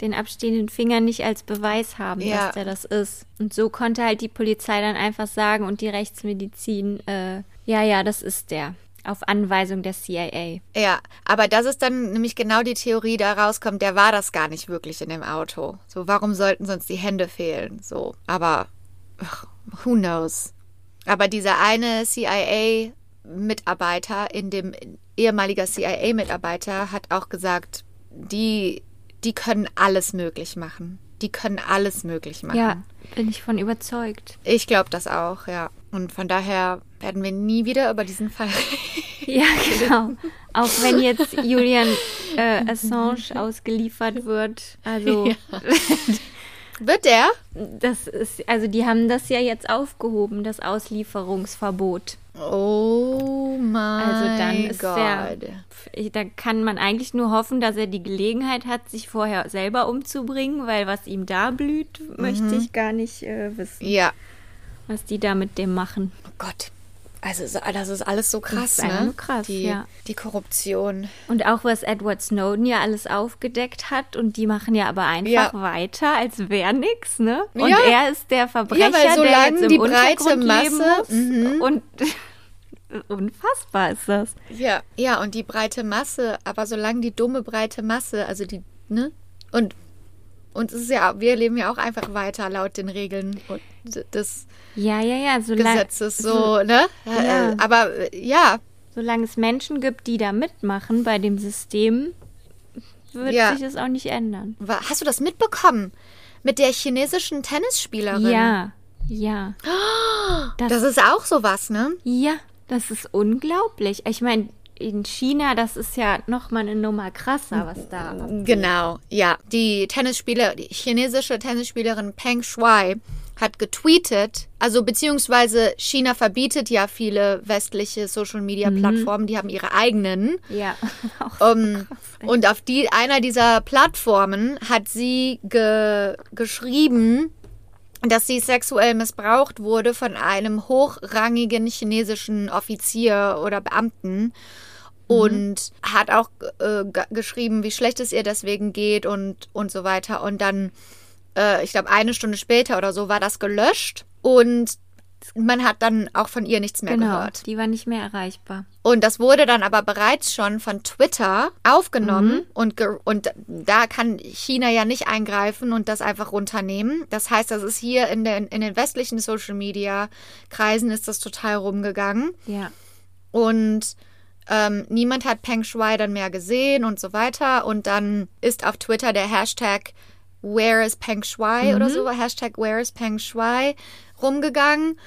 B: den abstehenden Finger nicht als Beweis haben,
A: Ja.
B: dass der das ist. Und so konnte halt die Polizei dann einfach sagen und die Rechtsmedizin, äh, ja, ja, das ist der. Auf Anweisung der CIA.
A: Ja, aber das ist dann nämlich genau die Theorie, da rauskommt, der war das gar nicht wirklich in dem Auto. So, warum sollten sonst die Hände fehlen? So, aber ach, who knows? Aber dieser eine CIA-Mitarbeiter, in dem ehemaliger CIA-Mitarbeiter, hat auch gesagt, die, die können alles möglich machen. Die können alles möglich machen.
B: Ja, bin ich von überzeugt.
A: Ich glaube das auch, ja. Und von daher werden wir nie wieder über diesen Fall reden.
B: Ja, genau. Auch wenn jetzt Julian äh, Assange ausgeliefert wird. Also,
A: Wird der?
B: das ist, also die haben das ja jetzt aufgehoben, das Auslieferungsverbot.
A: Oh mein
B: Also dann ist
A: Gott.
B: der, da kann man eigentlich nur hoffen, dass er die Gelegenheit hat, sich vorher selber umzubringen, weil was ihm da blüht, möchte ich gar nicht äh, wissen,
A: Ja.
B: was die da mit dem machen.
A: Oh Gott. Also so- das ist alles so krass,
B: ist einfach
A: ne?
B: krass,
A: die,
B: ja.
A: die Korruption.
B: Und auch was Edward Snowden ja alles aufgedeckt hat und die machen ja aber einfach
A: Ja.
B: weiter, als wäre nix, ne? Und
A: Ja.
B: er ist der Verbrecher,
A: Ja, weil
B: der jetzt im
A: die breite Masse-
B: muss.
A: Mhm.
B: Und unfassbar ist das.
A: Ja. Ja, und die breite Masse, aber solange die dumme breite Masse, also die, ne? Und und es ist ja, wir leben ja auch einfach weiter laut den Regeln und des
B: Ja, ja, ja, solange
A: Gesetzes so, ne?
B: Ja.
A: Äh, Aber äh, ja,
B: solange es Menschen gibt, die da mitmachen bei dem System, wird
A: Ja.
B: sich das auch nicht ändern.
A: Hast du das mitbekommen? Mit der chinesischen Tennisspielerin?
B: Ja, ja.
A: Das ist auch sowas, ne?
B: Ja, das ist unglaublich. Ich meine, in China, das ist ja noch mal eine Nummer krasser, was da.
A: Genau, ja. Die Tennisspieler, die chinesische Tennisspielerin Peng Shuai hat getweetet, also beziehungsweise China verbietet ja viele westliche Social Media Plattformen, die haben ihre eigenen.
B: Ja, auch
A: Um, und auf die einer dieser Plattformen hat sie ge, geschrieben, dass sie sexuell missbraucht wurde von einem hochrangigen chinesischen Offizier oder Beamten und hat auch äh, ge- geschrieben, wie schlecht es ihr deswegen geht und und so weiter. Und dann äh, ich glaube eine Stunde später oder so war das gelöscht und man hat dann auch von ihr nichts mehr
B: genau,
A: gehört.
B: die war nicht mehr erreichbar.
A: Und das wurde dann aber bereits schon von Twitter aufgenommen und, ge und da kann China ja nicht eingreifen und das einfach runternehmen. Das heißt, das ist hier in den, in den westlichen Social Media Kreisen ist das total rumgegangen
B: Ja.
A: und ähm, niemand hat Peng Shuai dann mehr gesehen und so weiter. Und dann ist auf Twitter der Hashtag Where is Peng Shuai oder so, Hashtag Where is Peng Shuai rumgegangen.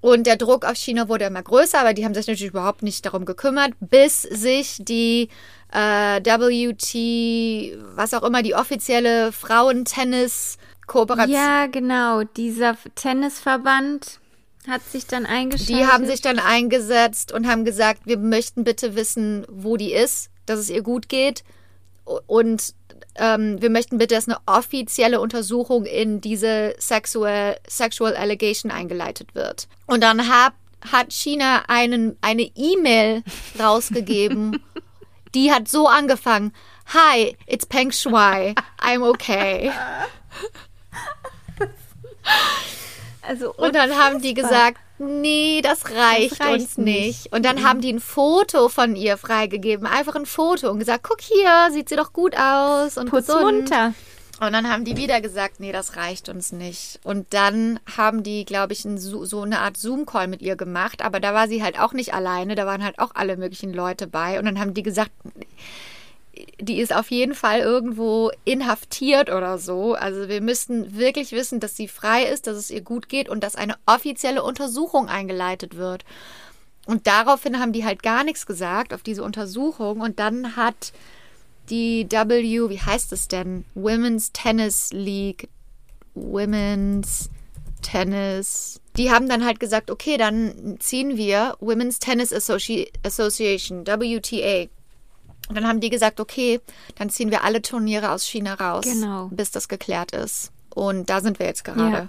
A: Und der Druck auf China wurde immer größer, aber die haben sich natürlich überhaupt nicht darum gekümmert, bis sich die äh, WT, was auch immer, die offizielle Frauentennis-Kooperation
B: Ja, genau. Dieser Tennisverband hat sich dann eingeschaltet.
A: Die haben sich dann eingesetzt und haben gesagt, wir möchten bitte wissen, wo die ist, dass es ihr gut geht. Und ähm, wir möchten bitte, dass eine offizielle Untersuchung in diese Sexual, Sexual Allegation eingeleitet wird. Und dann hab, hat China einen, eine E-Mail rausgegeben, die hat so angefangen. Hi, it's Peng Shuai. I'm okay.
B: also
A: Und dann haben die gesagt, nee, das reicht,
B: Das reicht
A: uns nicht.
B: nicht.
A: Und dann haben die ein Foto von ihr freigegeben, einfach ein Foto und gesagt, guck hier, sieht sie doch gut aus und
B: putz
A: gesund.
B: munter.
A: Und dann haben die wieder gesagt, nee, das reicht uns nicht. Und dann haben die, glaube ich, ein, so eine Art Zoom-Call mit ihr gemacht. Aber da war sie halt auch nicht alleine. Da waren halt auch alle möglichen Leute bei. Und dann haben die gesagt, die ist auf jeden Fall irgendwo inhaftiert oder so. Also wir müssten wirklich wissen, dass sie frei ist, dass es ihr gut geht und dass eine offizielle Untersuchung eingeleitet wird. Und daraufhin haben die halt gar nichts gesagt auf diese Untersuchung. Und dann hat die W, wie heißt es denn? Women's Tennis League, Women's Tennis. Die haben dann halt gesagt, okay, dann ziehen wir Women's Tennis Associ Association, WTA. Und dann haben die gesagt, okay, dann ziehen wir alle Turniere aus China raus,
B: Genau.
A: bis das geklärt ist. Und da sind wir jetzt gerade.
B: Ja.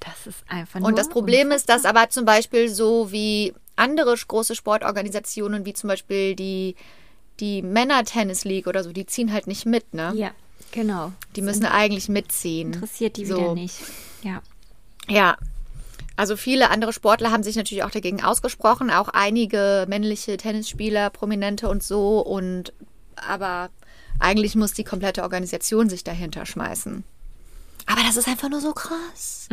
B: Das ist einfach nur
A: Und das Problem ist, dass aber zum Beispiel so wie andere große Sportorganisationen, wie zum Beispiel die, die Männer-Tennis League oder so, die ziehen halt nicht mit, ne?
B: Ja. Genau.
A: Die müssen eigentlich mitziehen.
B: Interessiert die
A: So.
B: wieder nicht. Ja.
A: Ja. Also viele andere Sportler haben sich natürlich auch dagegen ausgesprochen, auch einige männliche Tennisspieler, Prominente und so. Und aber eigentlich muss die komplette Organisation sich dahinter schmeißen. Aber das ist einfach nur so krass.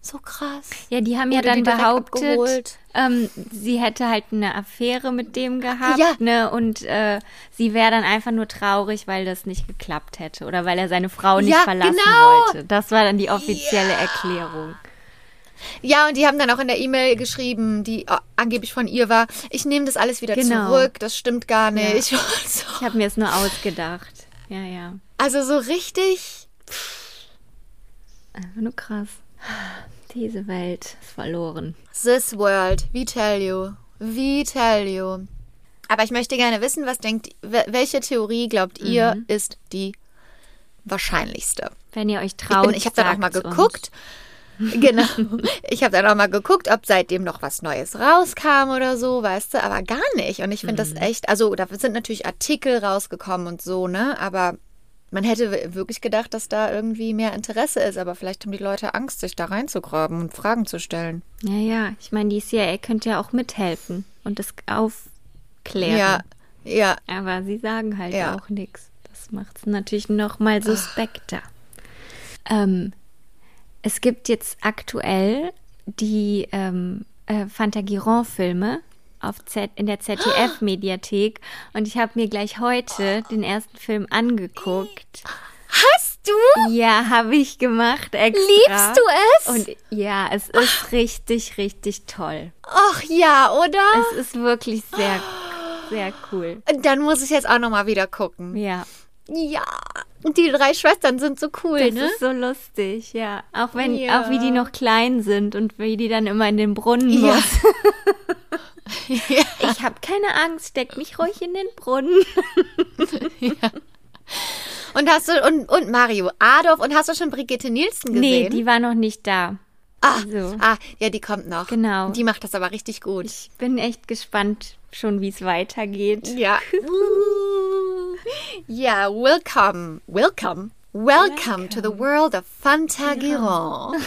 A: So krass.
B: Ja, die haben ja
A: Wurde
B: dann
A: die direkt
B: behauptet, ähm, sie hätte halt eine Affäre mit dem gehabt,
A: Ja.
B: ne? Und äh, sie wäre dann einfach nur traurig, weil das nicht geklappt hätte oder weil er seine Frau nicht
A: Ja,
B: verlassen
A: genau.
B: wollte. Das war dann die offizielle Erklärung.
A: Ja, und die haben dann auch in der E-Mail geschrieben, die äh, angeblich von ihr war, ich nehme das alles wieder
B: Genau.
A: zurück, das stimmt gar nicht. Und so.
B: Ich habe mir es nur ausgedacht. Ja, ja.
A: Also so richtig.
B: Einfach nur krass. Diese Welt ist verloren.
A: This world, we tell you. We tell you. Aber ich möchte gerne wissen, was denkt, wel- welche Theorie glaubt ihr
B: Mhm.
A: ist die wahrscheinlichste?
B: Wenn ihr euch
A: Ich,
B: traut,
A: bin, ich habe dann auch mal
B: sagt's uns.
A: Genau. Ich habe dann auch mal geguckt, ob seitdem noch was Neues rauskam oder so, weißt du, aber gar nicht. Und ich finde
B: Mhm.
A: das echt, also da sind natürlich Artikel rausgekommen und so, ne? Aber man hätte wirklich gedacht, dass da irgendwie mehr Interesse ist, aber vielleicht haben die Leute Angst, sich da reinzugraben und Fragen zu stellen.
B: Ja, ja. Ich meine, die CIA könnte ja auch mithelfen und das aufklären.
A: Ja, ja.
B: Aber sie sagen halt
A: Ja.
B: auch nichts. Das macht es natürlich noch mal suspekter. Ähm, es gibt jetzt aktuell die ähm, äh, Fantagiron-Filme auf Z in der ZDF-Mediathek und ich habe mir gleich heute den ersten Film angeguckt.
A: Hast du?
B: Ja, habe ich gemacht extra.
A: Liebst du es?
B: Und ja, es ist richtig, richtig toll.
A: Ach ja, oder?
B: Es ist wirklich sehr, sehr cool.
A: Dann muss ich jetzt auch noch mal wieder gucken.
B: Ja.
A: Ja, und die drei Schwestern sind so cool,
B: Das
A: ne?
B: ist so lustig, ja. Auch wenn,
A: Ja.
B: auch wie die noch klein sind und wie die dann immer in den Brunnen
A: Ja.
B: muss.
A: ja.
B: Ich habe keine Angst, steck mich ruhig in den Brunnen.
A: Und hast du und, und Mario Adolf und hast du schon Brigitte Nielsen gesehen?
B: Nee, die war noch nicht da.
A: ah,
B: also.
A: ah, ja, die kommt noch.
B: Genau.
A: Die macht das aber richtig gut.
B: Ich bin echt gespannt schon, wie es weitergeht.
A: ja. ja, welcome, welcome, welcome to the world of Fantagiron.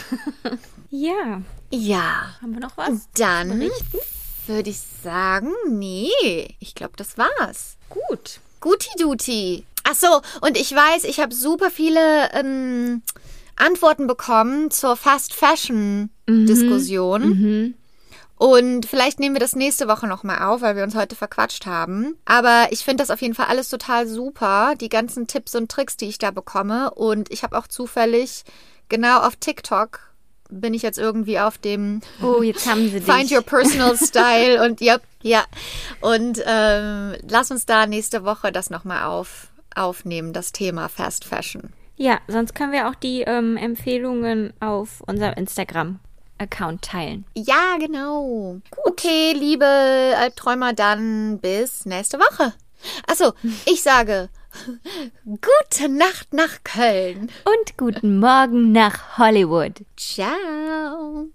B: Ja.
A: Ja,
B: Haben wir noch was?
A: dann würde ich sagen, nee, ich glaube, das war's.
B: Gut.
A: Guti Duti. Ach so, und ich weiß, ich habe super viele ähm, Antworten bekommen zur Fast Fashion Diskussion. Und vielleicht nehmen wir das nächste Woche nochmal auf, weil wir uns heute verquatscht haben. Aber ich finde das auf jeden Fall alles total super, die ganzen Tipps und Tricks, die ich da bekomme. Und ich habe auch zufällig genau auf TikTok bin ich jetzt irgendwie auf dem
B: Oh, jetzt haben sie dich.
A: Find your personal style und ja, ja. Und ähm, lass uns da nächste Woche das nochmal auf, aufnehmen, das Thema Fast Fashion.
B: Ja, sonst können wir auch die ähm, Empfehlungen auf unserem Instagram-Account teilen.
A: Ja, genau. Okay, liebe Albträumer, dann bis nächste Woche. Achso, ich sage gute Nacht nach Köln.
B: Und guten Morgen nach Hollywood.
A: Ciao.